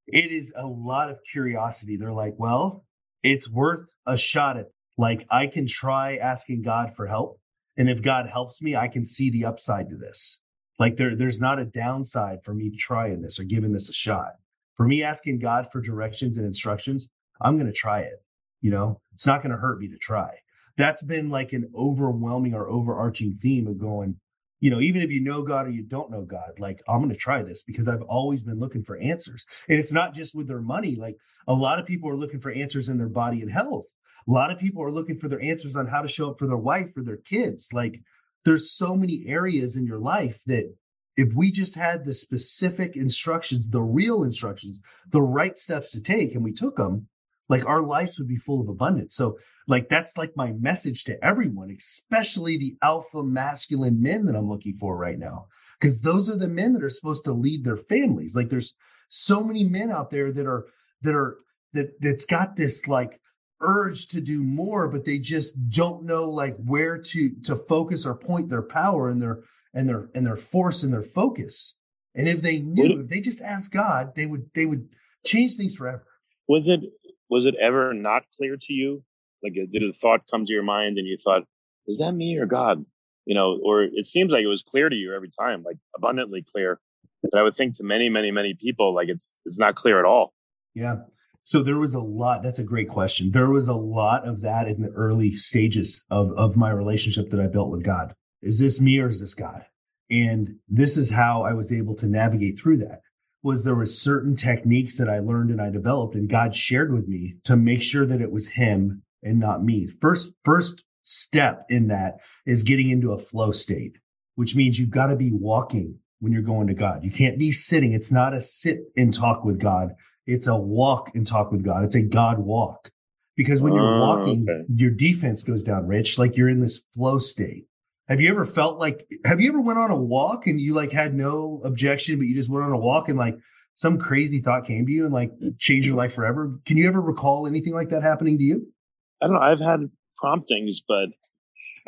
it is a lot of curiosity. They're like, "Well, it's worth a shot at like I can try asking God for help. And if God helps me, I can see the upside to this. Like there, there's not a downside for me trying this or giving this a shot. For me asking God for directions and instructions, I'm going to try it. You know, it's not going to hurt me to try. That's been like an overwhelming or overarching theme of going, you know, even if you know God or you don't know God, like I'm going to try this because I've always been looking for answers. And it's not just with their money. Like a lot of people are looking for answers in their body and health. A lot of people are looking for their answers on how to show up for their wife or their kids. Like there's so many areas in your life that if we just had the specific instructions, the real instructions, the right steps to take, and we took them, like our lives would be full of abundance. So, like, that's like my message to everyone, especially the alpha masculine men that I'm looking for right now, because those are the men that are supposed to lead their families. Like, there's so many men out there that are, that are, that, that's got this like urge to do more, but they just don't know like where to to focus or point their power and their and their and their force and their focus. And if they knew, if they just asked God, they would they would change things forever. Was it was it ever not clear to you? Like, uh, did a thought come to your mind and you thought, "Is that me or God?" You know, or it seems like it was clear to you every time, like abundantly clear. But I would think to many, many, many people, like it's it's not clear at all. Yeah, so there was a lot. That's a great question. There was a lot of that in the early stages of, of my relationship that I built with God. Is this me or is this God? And this is how I was able to navigate through that was there was certain techniques that I learned and I developed and God shared with me to make sure that it was him and not me. First, first step in that is getting into a flow state, which means you've got to be walking when you're going to God. You can't be sitting. It's not a sit and talk with God. It's a walk and talk with God. It's a God walk. Because when you're oh, walking, okay. your defense goes down, Rich, like you're in this flow state. Have you ever felt like have you ever went on a walk and you like had no objection, but you just went on a walk and like some crazy thought came to you and like changed your life forever? Can you ever recall anything like that happening to you? I don't know. I've had promptings, but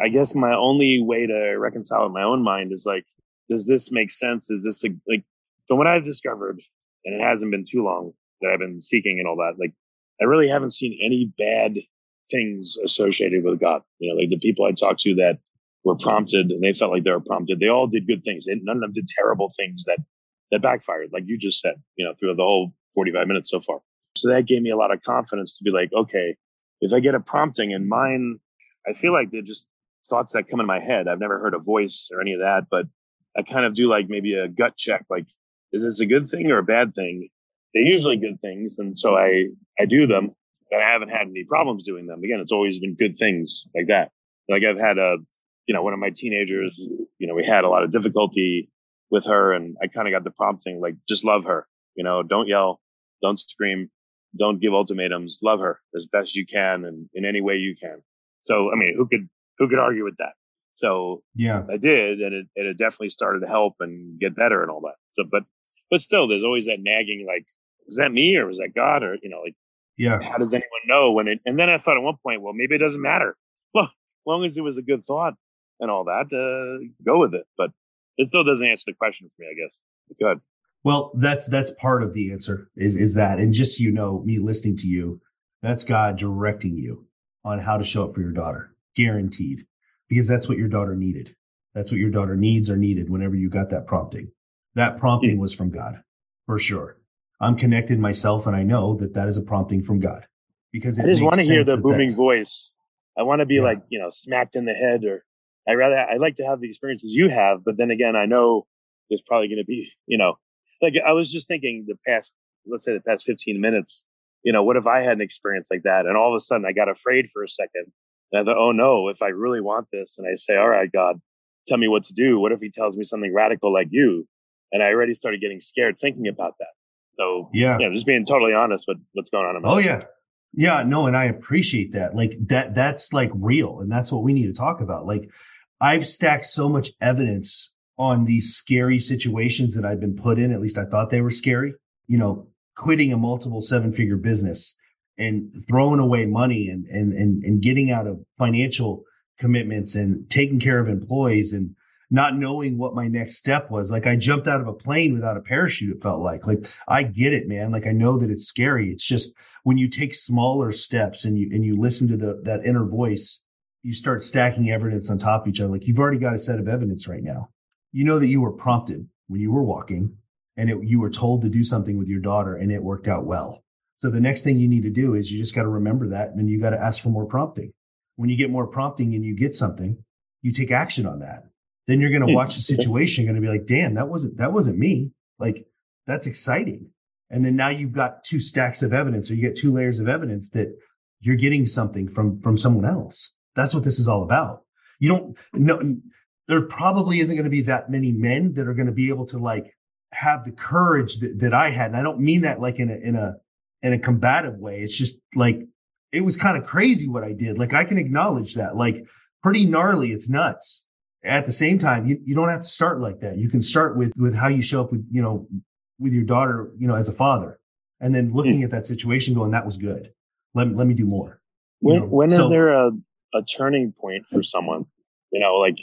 I guess my only way to reconcile with my own mind is like, does this make sense? Is this a, like from what I've discovered, and it hasn't been too long, that I've been seeking and all that, like I really haven't seen any bad things associated with God. You know, like the people I talked to that were prompted and they felt like they were prompted, they all did good things. They, none of them did terrible things that that backfired, like you just said. You know, through the whole 45 minutes so far. So that gave me a lot of confidence to be like, okay, if I get a prompting and mine I feel like they're just thoughts that come in my head. I've never heard a voice or any of that, but I kind of do like maybe a gut check. Like, is this a good thing or a bad thing? They're usually good things. And so I, I do them, but I haven't had any problems doing them. Again, it's always been good things like that. Like I've had a, you know, one of my teenagers, you know, we had a lot of difficulty with her and I kind of got the prompting, like, just love her, you know, don't yell, don't scream, don't give ultimatums, love her as best you can and in any way you can. So, I mean, who could, who could argue with that? So yeah, I did, and it, and it definitely started to help and get better and all that. So, but, but still, there's always that nagging, like, is that me or was that God or, you know, like, yeah, how does anyone know when it, and then I thought at one point, well, maybe it doesn't matter. Well, as long as it was a good thought and all that, uh, go with it. But it still doesn't answer the question for me, I guess. Good. Well, that's, that's part of the answer is, is that, and just, so you know, me listening to you, that's God directing you on how to show up for your daughter. Guaranteed. Because that's what your daughter needed. That's what your daughter needs or needed whenever you got that prompting. That prompting was from God for sure. I'm connected myself and I know that that is a prompting from God because I just want to hear the booming voice. I want to be yeah. like, you know, smacked in the head or I rather, I like to have the experiences you have, but then again, I know there's probably going to be, you know, like I was just thinking the past, let's say the past 15 minutes, you know, what if I had an experience like that? And all of a sudden I got afraid for a second. And I thought, oh no, if I really want this and I say, all right, God, tell me what to do. What if he tells me something radical like you? And I already started getting scared thinking about that. So yeah, yeah just being totally honest with what's going on in my Oh life. yeah. Yeah, no, and I appreciate that. Like that, that's like real. And that's what we need to talk about. Like I've stacked so much evidence on these scary situations that I've been put in. At least I thought they were scary. You know, quitting a multiple seven figure business and throwing away money and, and, and, and getting out of financial commitments and taking care of employees and not knowing what my next step was. Like I jumped out of a plane without a parachute. It felt like, like I get it, man. Like I know that it's scary. It's just when you take smaller steps and you, and you listen to the, that inner voice, you start stacking evidence on top of each other. Like you've already got a set of evidence right now. You know that you were prompted when you were walking and it, you were told to do something with your daughter and it worked out well. So the next thing you need to do is you just got to remember that. And then you got to ask for more prompting. When you get more prompting and you get something, you take action on that. Then you're going to hmm. watch the situation, going to be like, damn, that wasn't, that wasn't me. Like that's exciting. And then now you've got two stacks of evidence or you get two layers of evidence that you're getting something from, from someone else. That's what this is all about. You don't know, there probably isn't going to be that many men that are going to be able to like have the courage that, that I had. And I don't mean that like in a, in a, in a combative way. It's just like, it was kind of crazy what I did. Like I can acknowledge that, like pretty gnarly. It's nuts. At the same time, you, you don't have to start like that. You can start with, with how you show up with, you know, with your daughter, you know, as a father and then looking mm. at that situation going, that was good. Let, let me do more. When, know? when so, is there a, a turning point for someone? You know, like,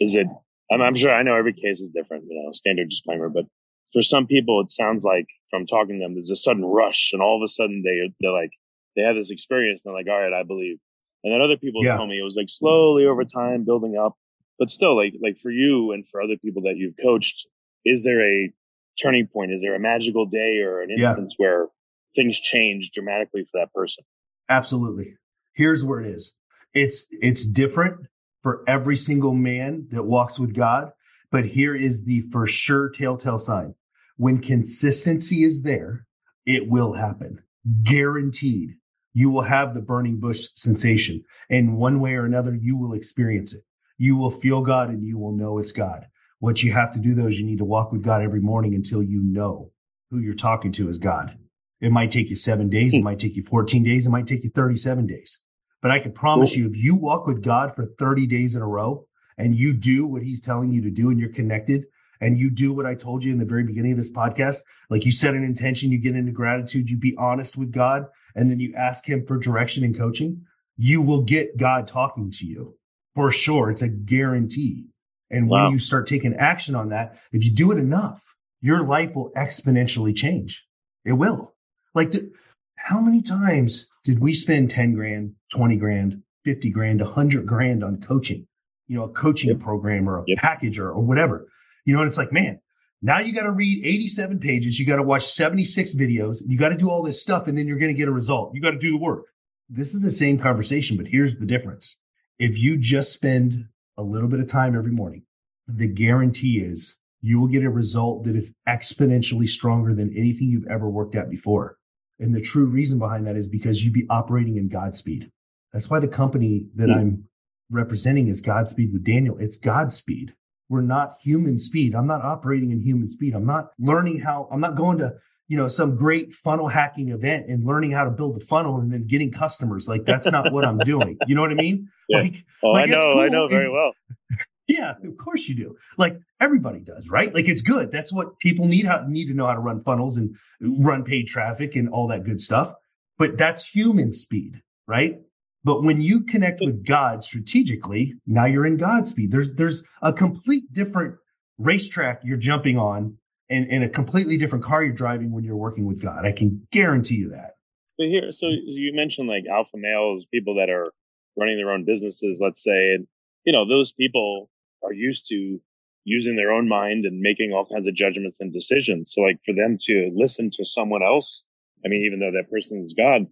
is it, I'm, I'm sure I know every case is different, you know, standard disclaimer, but for some people, it sounds like from talking to them, there's a sudden rush, and all of a sudden they they're like they had this experience, and they're like, all right, I believe. And then other people yeah. told me it was like slowly over time building up, but still, like like for you and for other people that you've coached, is there a turning point? Is there a magical day or an instance yeah. where things change dramatically for that person? Absolutely. Here's where it is. It's it's different for every single man that walks with God, but here is the for sure telltale sign when consistency is there, it will happen. Guaranteed. You will have the burning bush sensation. And one way or another, you will experience it. You will feel God and you will know it's God. What you have to do though is you need to walk with God every morning until you know who you're talking to is God. It might take you seven days. It hmm. might take you 14 days. It might take you 37 days. But I can promise you, if you walk with God for 30 days in a row and you do what he's telling you to do and you're connected, and you do what I told you in the very beginning of this podcast, like you set an intention, you get into gratitude, you be honest with God, and then you ask him for direction and coaching, you will get God talking to you for sure. It's a guarantee. And wow. when you start taking action on that, if you do it enough, your life will exponentially change. It will. Like the, how many times did we spend 10 grand, 20 grand, 50 grand, 100 grand on coaching? You know, a coaching yep. program or a yep. package or, or whatever. You know, and it's like, man, now you got to read 87 pages. You got to watch 76 videos. You got to do all this stuff and then you're going to get a result. You got to do the work. This is the same conversation, but here's the difference. If you just spend a little bit of time every morning, the guarantee is you will get a result that is exponentially stronger than anything you've ever worked at before. And the true reason behind that is because you'd be operating in Godspeed. That's why the company that I'm representing is Godspeed with Daniel. It's Godspeed. We're not human speed. I'm not operating in human speed. I'm not learning how, I'm not going to, you know, some great funnel hacking event and learning how to build a funnel and then getting customers. Like that's not what I'm doing. You know what I mean? Yeah. Like, Oh, like, I know, cool. I know very well. yeah, of course you do. Like everybody does, right? Like it's good. That's what people need how need to know how to run funnels and run paid traffic and all that good stuff. But that's human speed, right? But when you connect with God strategically, now you're in God's speed. There's there's a complete different racetrack you're jumping on and, and a completely different car you're driving when you're working with God. I can guarantee you that. But here, so you mentioned like alpha males, people that are running their own businesses, let's say, and you know, those people are used to using their own mind and making all kinds of judgments and decisions. So like for them to listen to someone else, I mean, even though that person is God,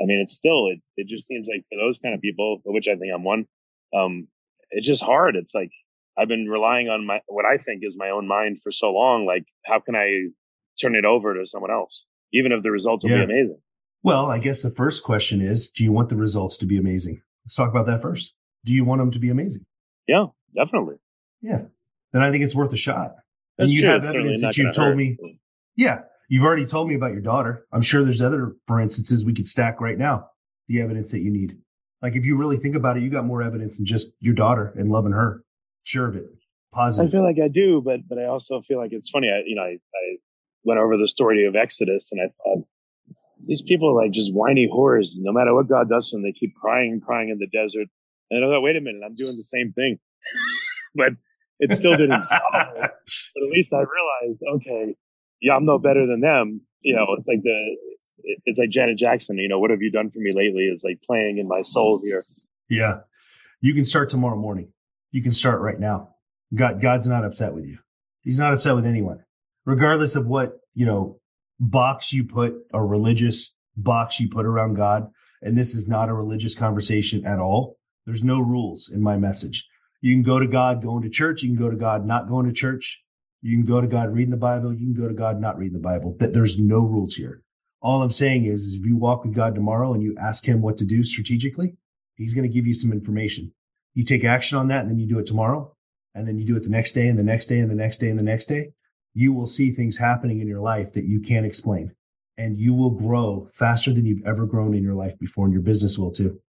I mean, it's still, it, it just seems like for those kind of people, which I think I'm one, um, it's just hard. It's like, I've been relying on my, what I think is my own mind for so long. Like, how can I turn it over to someone else? Even if the results will Yeah. be amazing. Well, I guess the first question is, do you want the results to be amazing? Let's talk about that first. Do you want them to be amazing? Yeah, definitely. Yeah. Then I think it's worth a shot. That's and you true. have It's evidence that you've told hurt. me. Yeah. You've already told me about your daughter. I'm sure there's other, for instances, we could stack right now the evidence that you need. Like if you really think about it, you got more evidence than just your daughter and loving her. Sure of it. I feel like I do, but but I also feel like it's funny. I you know I, I went over the story of Exodus, and I thought these people are like just whiny whores. No matter what God does to them, they keep crying, and crying in the desert. And I thought, wait a minute, I'm doing the same thing, but it still didn't solve it. But at least I realized, okay, yeah, I'm no better than them. You know, it's like the it's like Janet Jackson. You know, what have you done for me lately? Is like playing in my soul here. yeah. You can start tomorrow morning. You can start right now. God, God's not upset with you. He's not upset with anyone, regardless of what, you know, box you put a religious box you put around God. And this is not a religious conversation at all. There's no rules in my message. You can go to God going to church. You can go to God not going to church. You can go to God reading the Bible. You can go to God not reading the Bible. That there's no rules here. All I'm saying is, is if you walk with God tomorrow and you ask him what to do strategically, he's going to give you some information. You take action on that and then you do it tomorrow and then you do it the next day and the next day and the next day and the next day. You will see things happening in your life that you can't explain and you will grow faster than you've ever grown in your life before and your business will too.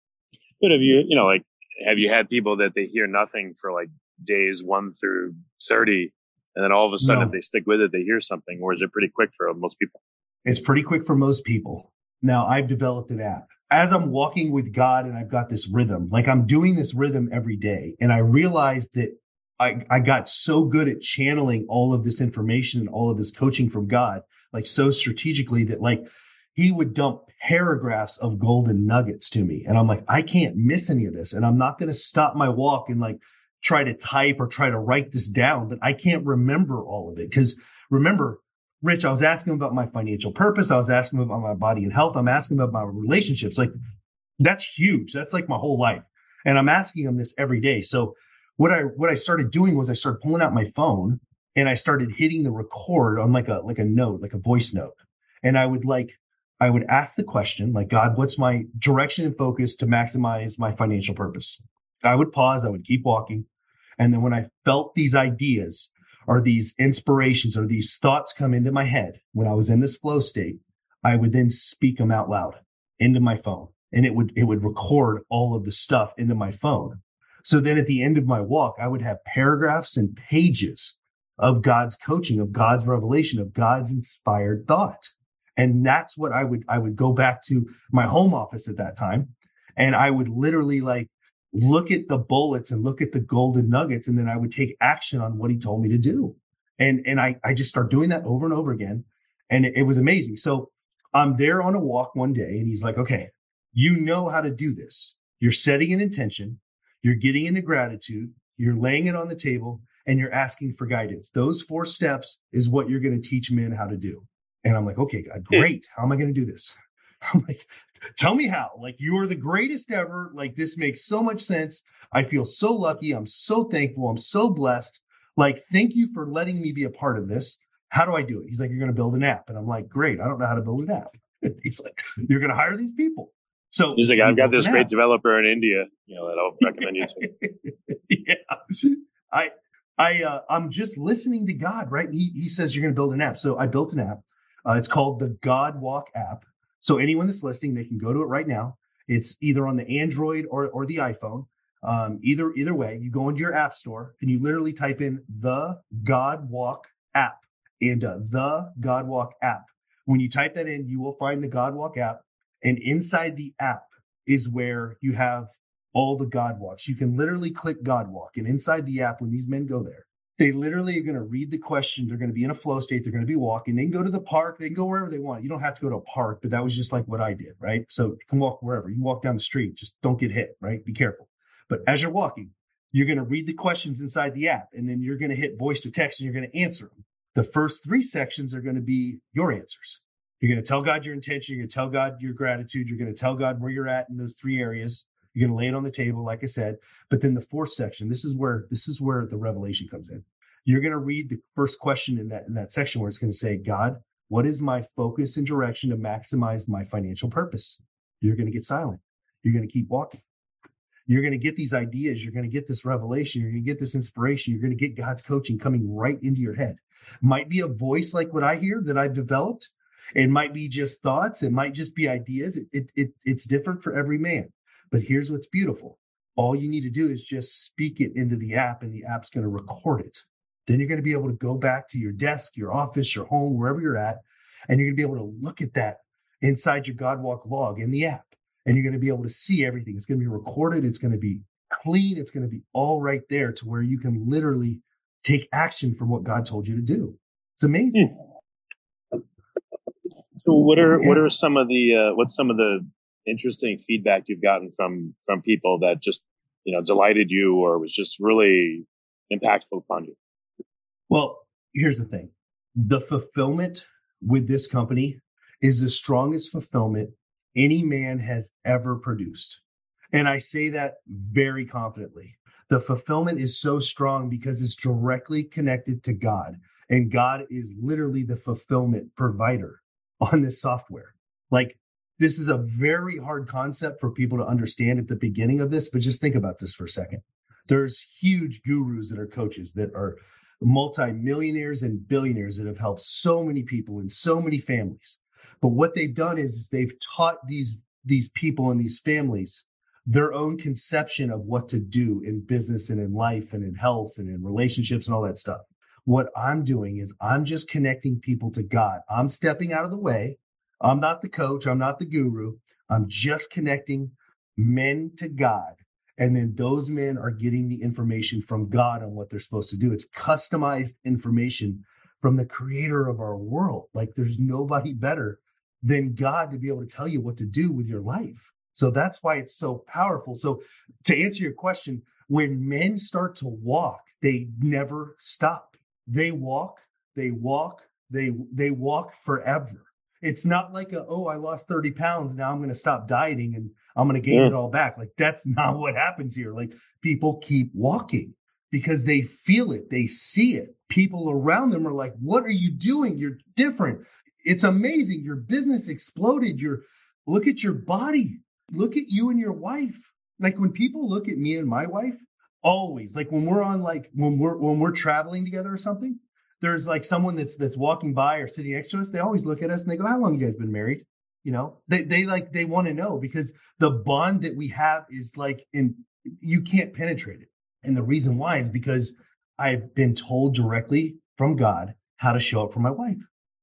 But have you, you know, like, have you had people that they hear nothing for like days one through 30, and then all of a sudden, No. if they stick with it, they hear something, or is it pretty quick for most people? It's pretty quick for most people. Now I've developed an app. As I'm walking with God and I've got this rhythm, like I'm doing this rhythm every day. And I realized that I, I got so good at channeling all of this information and all of this coaching from God, like so strategically that like he would dump paragraphs of golden nuggets to me. And I'm like, I can't miss any of this. And I'm not going to stop my walk and like try to type or try to write this down, but I can't remember all of it. Cause remember, Rich, I was asking about my financial purpose. I was asking about my body and health. I'm asking about my relationships. Like that's huge. That's like my whole life. And I'm asking them this every day. So what I, what I started doing was I started pulling out my phone and I started hitting the record on like a, like a note, like a voice note. And I would like, I would ask the question, like, God, what's my direction and focus to maximize my financial purpose? I would pause. I would keep walking. And then when I felt these ideas or these inspirations or these thoughts come into my head when I was in this flow state, I would then speak them out loud into my phone and it would, it would record all of the stuff into my phone. So then at the end of my walk, I would have paragraphs and pages of God's coaching, of God's revelation, of God's inspired thought. And that's what I would, I would go back to my home office at that time. And I would literally like look at the bullets and look at the golden nuggets. And then I would take action on what he told me to do. And, and I, I just start doing that over and over again. And it, it was amazing. So I'm there on a walk one day and he's like, okay, you know how to do this. You're setting an intention. You're getting into gratitude. You're laying it on the table and you're asking for guidance. Those four steps is what you're going to teach men how to do. And I'm like, okay, God, hmm. great. How am I going to do this? I'm like, Tell me how. Like you are the greatest ever. Like this makes so much sense. I feel so lucky. I'm so thankful. I'm so blessed. Like, thank you for letting me be a part of this. How do I do it? He's like, You're going to build an app. And I'm like, Great. I don't know how to build an app. He's like, You're going to hire these people. So he's like, I've got this great app. developer in India, you know, that I'll recommend you to. yeah. I, I, uh, I'm just listening to God, right? He, he says you're going to build an app. So I built an app. Uh, it's called the God Walk app. So anyone that's listening, they can go to it right now. It's either on the Android or, or the iPhone. Um, either either way, you go into your app store and you literally type in the God Walk app and uh, the God Walk app. When you type that in, you will find the God Walk app, and inside the app is where you have all the God walks. You can literally click God Walk, and inside the app, when these men go there, they literally are going to read the question. They're going to be in a flow state. They're going to be walking. They can go to the park. They can go wherever they want. You don't have to go to a park, but that was just like what I did, right? So you can walk wherever. You walk down the street. Just don't get hit, right? Be careful. But as you're walking, you're going to read the questions inside the app and then you're going to hit voice to text and you're going to answer them. The first three sections are going to be your answers. You're going to tell God your intention. You're going to tell God your gratitude. You're going to tell God where you're at in those three areas. You're going to lay it on the table, like I said. But then the fourth section, this is where this is where the revelation comes in. You're going to read the first question in that in that section where it's going to say, God, what is my focus and direction to maximize my financial purpose? You're going to get silent. You're going to keep walking you're going to get these ideas. You're going to get this revelation. You're going to get this inspiration. You're going to get God's coaching coming right into your head. Might be a voice like what I hear that I've developed. It might be just thoughts. It might just be ideas. It, it, it, it's different for every man. But here's what's beautiful. All you need to do is just speak it into the app and the app's going to record it. Then you're going to be able to go back to your desk, your office, your home, wherever you're at, and you're going to be able to look at that inside your Godwalk log in the app and you're going to be able to see everything. It's going to be recorded. It's going to be clean. It's going to be all right there to where you can literally take action from what God told you to do. It's amazing. Hmm. So what are yeah. what are some of the uh, what's some of the interesting feedback you've gotten from from people that just you know delighted you or was just really impactful upon you? Well, here's the thing: the fulfillment with this company is the strongest fulfillment any man has ever produced. And I say that very confidently. The fulfillment is so strong because it's directly connected to God. And God is literally the fulfillment provider on this software. Like, this is a very hard concept for people to understand at the beginning of this, but just think about this for a second. There's huge gurus that are coaches that are multimillionaires and billionaires that have helped so many people and so many families. But what they've done is they've taught these these people and these families their own conception of what to do in business and in life and in health and in relationships and all that stuff. What I'm doing is I'm just connecting people to God. I'm stepping out of the way. I'm not the coach. I'm not the guru. I'm just connecting men to God. And then those men are getting the information from God on what they're supposed to do. It's customized information from the creator of our world. Like there's nobody better than God to be able to tell you what to do with your life. So that's why it's so powerful. So to answer your question, when men start to walk, they never stop. They walk, they walk, they they walk forever. It's not like a oh I lost 30 pounds now I'm going to stop dieting and I'm going to gain yeah. it all back. Like that's not what happens here. Like people keep walking because they feel it, they see it. People around them are like, "What are you doing? You're different." it's amazing. Your business exploded. Your look at your body. Look at you and your wife. Like when people look at me and my wife, always like when we're on like when we're when we're traveling together or something, there's like someone that's that's walking by or sitting next to us. They always look at us and they go, "How long you guys been married?" You know, they they like they want to know because the bond that we have is like in you can't penetrate it. And the reason why is because I've been told directly from God how to show up for my wife.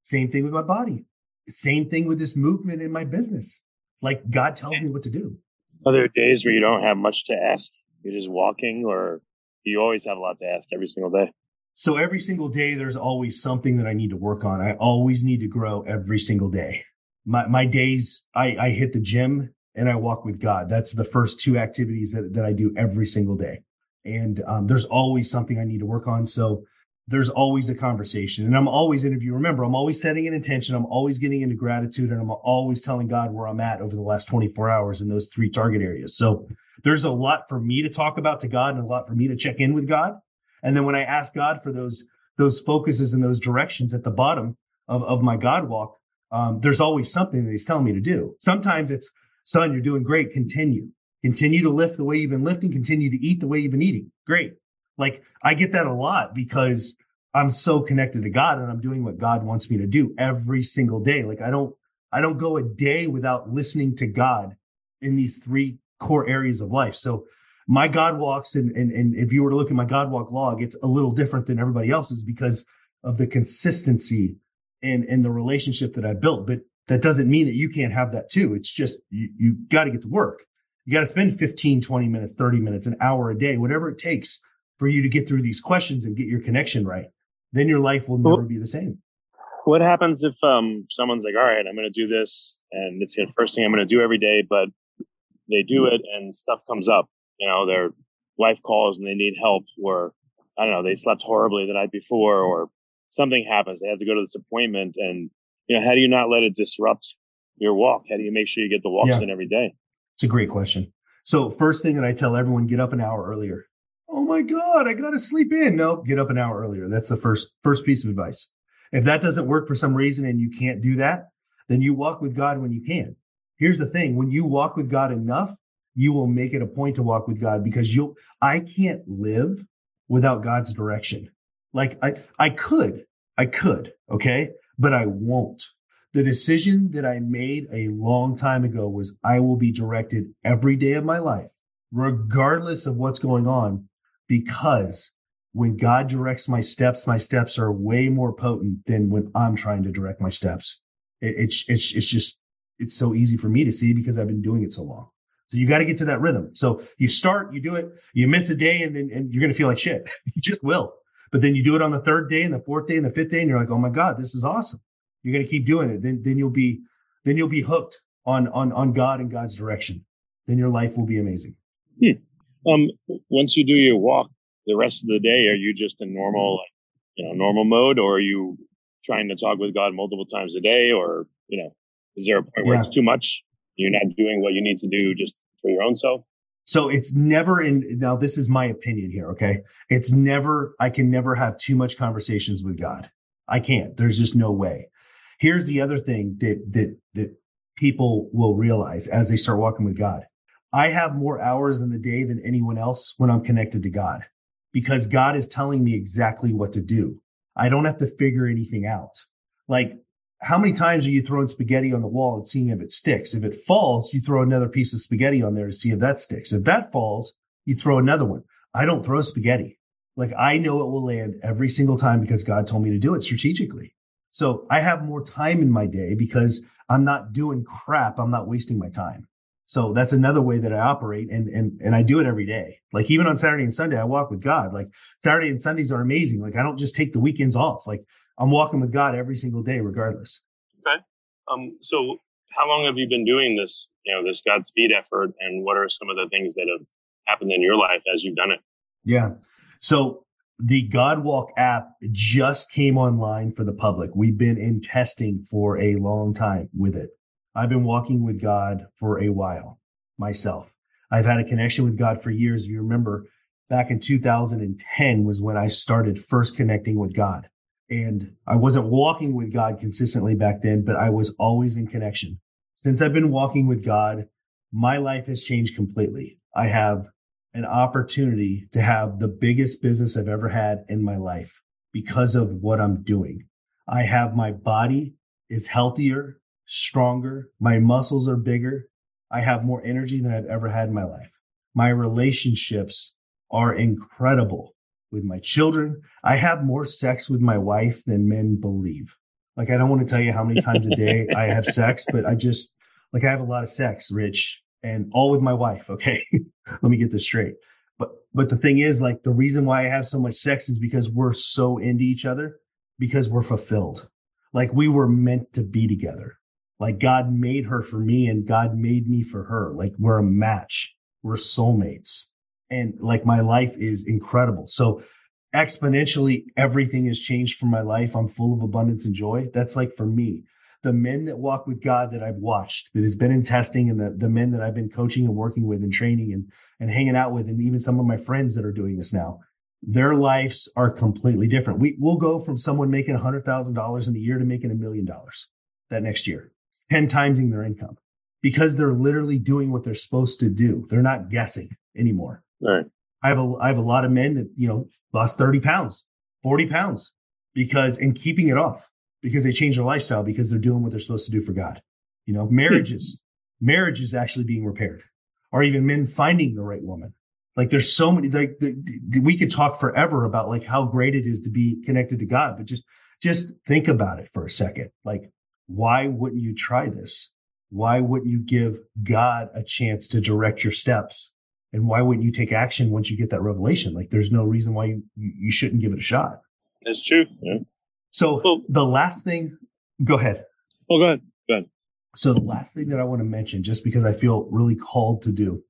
Same thing with my body. Same thing with this movement in my business. Like God tells me what to do. Are there days where you don't have much to ask? You're just walking, or you always have a lot to ask every single day? So every single day, there's always something that I need to work on. I always need to grow every single day. My my days, I, I hit the gym and I walk with God. That's the first two activities that, that I do every single day. And um, there's always something I need to work on. So there's always a conversation and I'm always interviewing. Remember, I'm always setting an intention. I'm always getting into gratitude and I'm always telling God where I'm at over the last 24 hours in those three target areas. So there's a lot for me to talk about to God and a lot for me to check in with God. And then when I ask God for those, those focuses and those directions at the bottom of, of my God walk, um, there's always something that he's telling me to do. Sometimes it's, son, you're doing great. Continue, continue to lift the way you've been lifting, continue to eat the way you've been eating. Great. Like I get that a lot because I'm so connected to God and I'm doing what God wants me to do every single day. Like I don't, I don't go a day without listening to God in these three core areas of life. So my God walks and, and, and if you were to look at my God walk log, it's a little different than everybody else's because of the consistency and, and the relationship that I built. But that doesn't mean that you can't have that too. It's just, you, you got to get to work. You got to spend 15, 20 minutes, 30 minutes, an hour a day, whatever it takes for you to get through these questions and get your connection right then your life will never be the same. What happens if um, someone's like, all right, I'm going to do this and it's the first thing I'm going to do every day, but they do it and stuff comes up, you know, their wife calls and they need help or I don't know, they slept horribly the night before or something happens. They have to go to this appointment and, you know, how do you not let it disrupt your walk? How do you make sure you get the walks yeah. in every day? It's a great question. So first thing that I tell everyone, get up an hour earlier oh my god i gotta sleep in no get up an hour earlier that's the first first piece of advice if that doesn't work for some reason and you can't do that then you walk with god when you can here's the thing when you walk with god enough you will make it a point to walk with god because you'll i can't live without god's direction like i i could i could okay but i won't the decision that i made a long time ago was i will be directed every day of my life regardless of what's going on because when God directs my steps, my steps are way more potent than when I'm trying to direct my steps. It, it's, it's, it's just, it's so easy for me to see because I've been doing it so long. So you got to get to that rhythm. So you start, you do it, you miss a day and then, and you're going to feel like shit. you just will. But then you do it on the third day and the fourth day and the fifth day and you're like, Oh my God, this is awesome. You're going to keep doing it. Then, then you'll be, then you'll be hooked on, on, on God and God's direction. Then your life will be amazing. Hmm. Um, once you do your walk, the rest of the day, are you just in normal, like, you know, normal mode, or are you trying to talk with God multiple times a day, or you know, is there a point where yeah. it's too much? You're not doing what you need to do just for your own self. So it's never in now. This is my opinion here. Okay, it's never. I can never have too much conversations with God. I can't. There's just no way. Here's the other thing that that that people will realize as they start walking with God. I have more hours in the day than anyone else when I'm connected to God because God is telling me exactly what to do. I don't have to figure anything out. Like, how many times are you throwing spaghetti on the wall and seeing if it sticks? If it falls, you throw another piece of spaghetti on there to see if that sticks. If that falls, you throw another one. I don't throw spaghetti. Like I know it will land every single time because God told me to do it strategically. So I have more time in my day because I'm not doing crap. I'm not wasting my time. So that's another way that I operate and, and, and I do it every day. Like even on Saturday and Sunday, I walk with God. Like Saturday and Sundays are amazing. Like I don't just take the weekends off. Like I'm walking with God every single day, regardless. Okay. Um, so how long have you been doing this, you know, this Godspeed effort and what are some of the things that have happened in your life as you've done it? Yeah. So the God Walk app just came online for the public. We've been in testing for a long time with it. I've been walking with God for a while myself. I've had a connection with God for years. If you remember, back in 2010 was when I started first connecting with God. And I wasn't walking with God consistently back then, but I was always in connection. Since I've been walking with God, my life has changed completely. I have an opportunity to have the biggest business I've ever had in my life because of what I'm doing. I have my body is healthier stronger. My muscles are bigger. I have more energy than I've ever had in my life. My relationships are incredible with my children. I have more sex with my wife than men believe. Like, I don't want to tell you how many times a day I have sex, but I just, like, I have a lot of sex, Rich, and all with my wife. Okay. Let me get this straight. But, but the thing is, like, the reason why I have so much sex is because we're so into each other because we're fulfilled. Like, we were meant to be together. Like God made her for me and God made me for her. Like we're a match. We're soulmates. And like my life is incredible. So exponentially everything has changed for my life. I'm full of abundance and joy. That's like for me. The men that walk with God that I've watched, that has been in testing, and the, the men that I've been coaching and working with and training and, and hanging out with, and even some of my friends that are doing this now, their lives are completely different. We will go from someone making $100,000 in a year to making a million dollars that next year, 10 timesing their income because they're literally doing what they're supposed to do. They're not guessing anymore. Right. I have a I have a lot of men that you know lost thirty pounds, forty pounds because and keeping it off because they change their lifestyle because they're doing what they're supposed to do for God. You know, marriages, marriages actually being repaired, or even men finding the right woman. Like there's so many like the, the, we could talk forever about like how great it is to be connected to God, but just just think about it for a second. Like why wouldn't you try this? Why wouldn't you give God a chance to direct your steps and why wouldn't you take action once you get that revelation? Like there's no reason why you, you shouldn't give it a shot. That's true. Yeah. So well, the last thing, go ahead. Oh, go ahead. Go ahead. So the last thing that I want to mention, just because I feel really called to do,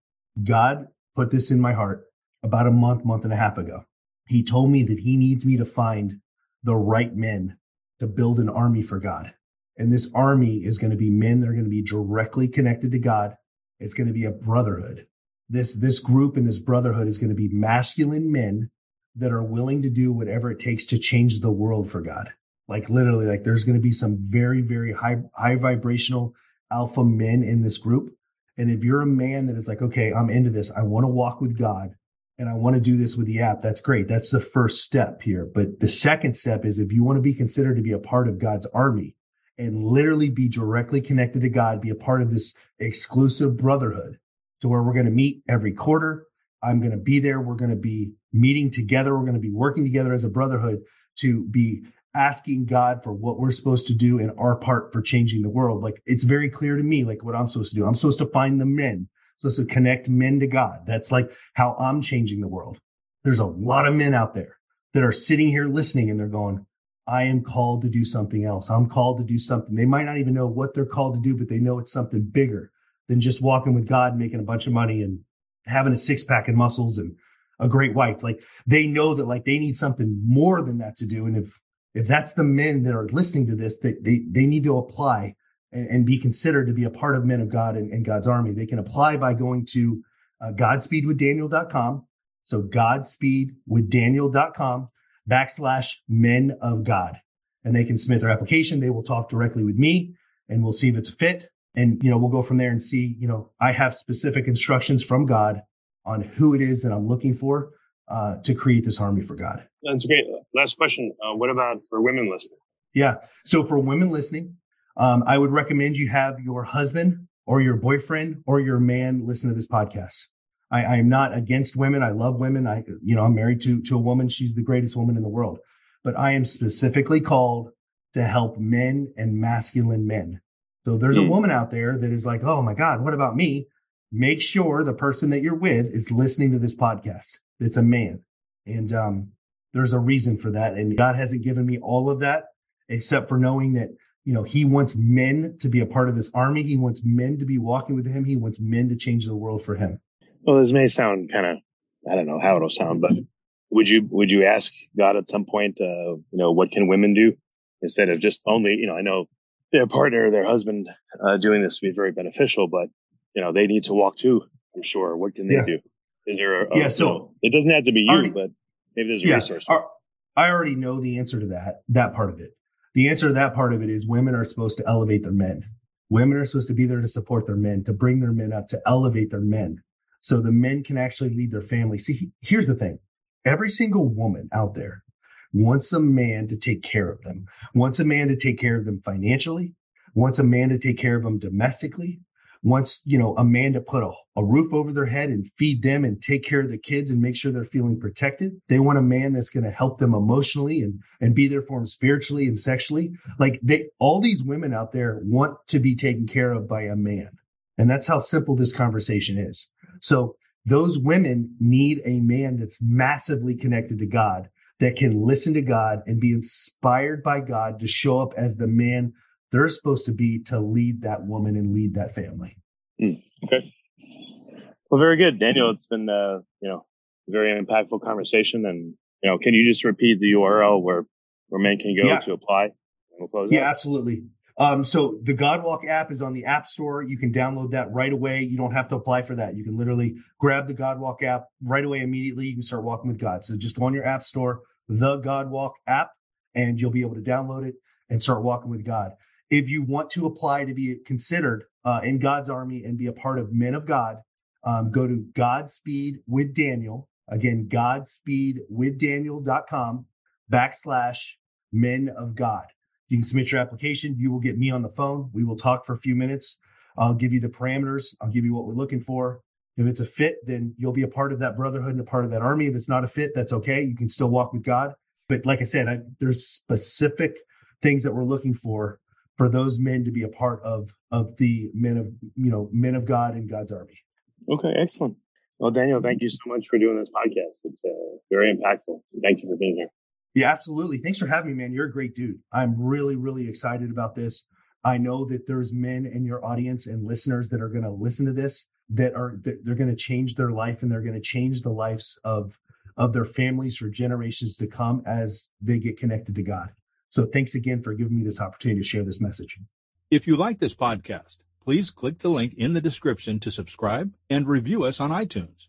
God put this in my heart about a month, month and a half ago. He told me that he needs me to find the right men to build an army for God. And this army is going to be men that are going to be directly connected to God. It's going to be a brotherhood this this group and this brotherhood is going to be masculine men that are willing to do whatever it takes to change the world for God. Like literally, like there's going to be some very, very high, high vibrational alpha men in this group. And if you're a man that is like, okay, I'm into this, I want to walk with God and I want to do this with the app, that's great. That's the first step here. But the second step is if you want to be considered to be a part of God's army and literally be directly connected to God, be a part of this exclusive brotherhood, to where we're going to meet every quarter. I'm going to be there. We're going to be meeting together. We're going to be working together as a brotherhood to be asking God for what we're supposed to do in our part for changing the world. Like it's very clear to me, like what I'm supposed to do. I'm supposed to find the men, I'm supposed to connect men to God. That's like how I'm changing the world. There's a lot of men out there that are sitting here listening and they're going, I am called to do something else. I'm called to do something. They might not even know what they're called to do, but they know it's something bigger than just walking with God, making a bunch of money and having a six pack and muscles and a great wife. Like they know that like they need something more than that to do. And if, if that's the men that are listening to this, they, they, they need to apply and, and be considered to be a part of men of God and, and God's army. They can apply by going to uh, godspeedwithdaniel.com. So godspeedwithdaniel.com backslash men of God. And they can submit their application. They will talk directly with me and we'll see if it's a fit and you know we'll go from there and see you know i have specific instructions from god on who it is that i'm looking for uh, to create this army for god. That's great. Last question. Uh, what about for women listening? Yeah. So for women listening um, i would recommend you have your husband or your boyfriend or your man listen to this podcast. I, I am not against women. I love women. I you know i'm married to to a woman. She's the greatest woman in the world. But i am specifically called to help men and masculine men so there's mm. a hmm. woman out there that is like, oh my God, what about me? Make sure the person that you're with is listening to this podcast. It's a man. And um, there's a reason for that. And God hasn't given me all of that except for knowing that, you know, he wants men to be a part of this army. He wants men to be walking with him. He wants men to change the world for him. Well, this may sound kind of, I don't know how it'll sound, but would you, would you ask God at some point, uh, you know, what can women do instead of just only, you know, I know their partner, their husband, uh, doing this would be very beneficial. But you know, they need to walk too. I'm sure. What can they yeah. do? Is there? A, yeah. So you know, it doesn't have to be you, already, but maybe there's a yeah, resource. I already know the answer to that. That part of it. The answer to that part of it is women are supposed to elevate their men. Women are supposed to be there to support their men, to bring their men up, to elevate their men, so the men can actually lead their family. See, here's the thing: every single woman out there wants a man to take care of them, wants a man to take care of them financially, wants a man to take care of them domestically, wants, you know, a man to put a, a roof over their head and feed them and take care of the kids and make sure they're feeling protected. They want a man that's going to help them emotionally and, and be there for them spiritually and sexually. Like they, all these women out there want to be taken care of by a man. And that's how simple this conversation is. So those women need a man that's massively connected to God that can listen to God and be inspired by God to show up as the man they're supposed to be to lead that woman and lead that family. Mm, okay. Well, very good, Daniel. It's been, uh, you know, a very impactful conversation, and You know, can you just repeat the URL where where men can go Yeah. to apply? And we'll close Yeah, out. absolutely. Um, so the Godwalk app is on the App Store. You can download that right away. You don't have to apply for that. You can literally grab the Godwalk app right away immediately. You can start walking with God. So just go on your App Store, the Godwalk app, and you'll be able to download it and start walking with God. If you want to apply to be considered uh, in God's army and be a part of Men of God, um, go to Godspeed with Daniel. Again, godspeedwithdaniel.com backslash men of God. You can submit your application. You will get me on the phone. We will talk for a few minutes. I'll give you the parameters. I'll give you what we're looking for. If it's a fit, then you'll be a part of that brotherhood and a part of that army. If it's not a fit, that's okay. You can still walk with God. But like I said, I, there's specific things that we're looking for for those men to be a part of of the men of you know men of God and God's army. Okay, excellent. Well, Daniel, thank you so much for doing this podcast. It's uh, very impactful. Thank you for being here. Yeah, absolutely. Thanks for having me, man. You're a great dude. I'm really, really excited about this. I know that there's men in your audience and listeners that are going to listen to this that are that they're going to change their life and they're going to change the lives of of their families for generations to come as they get connected to God. So thanks again for giving me this opportunity to share this message. If you like this podcast, please click the link in the description to subscribe and review us on iTunes.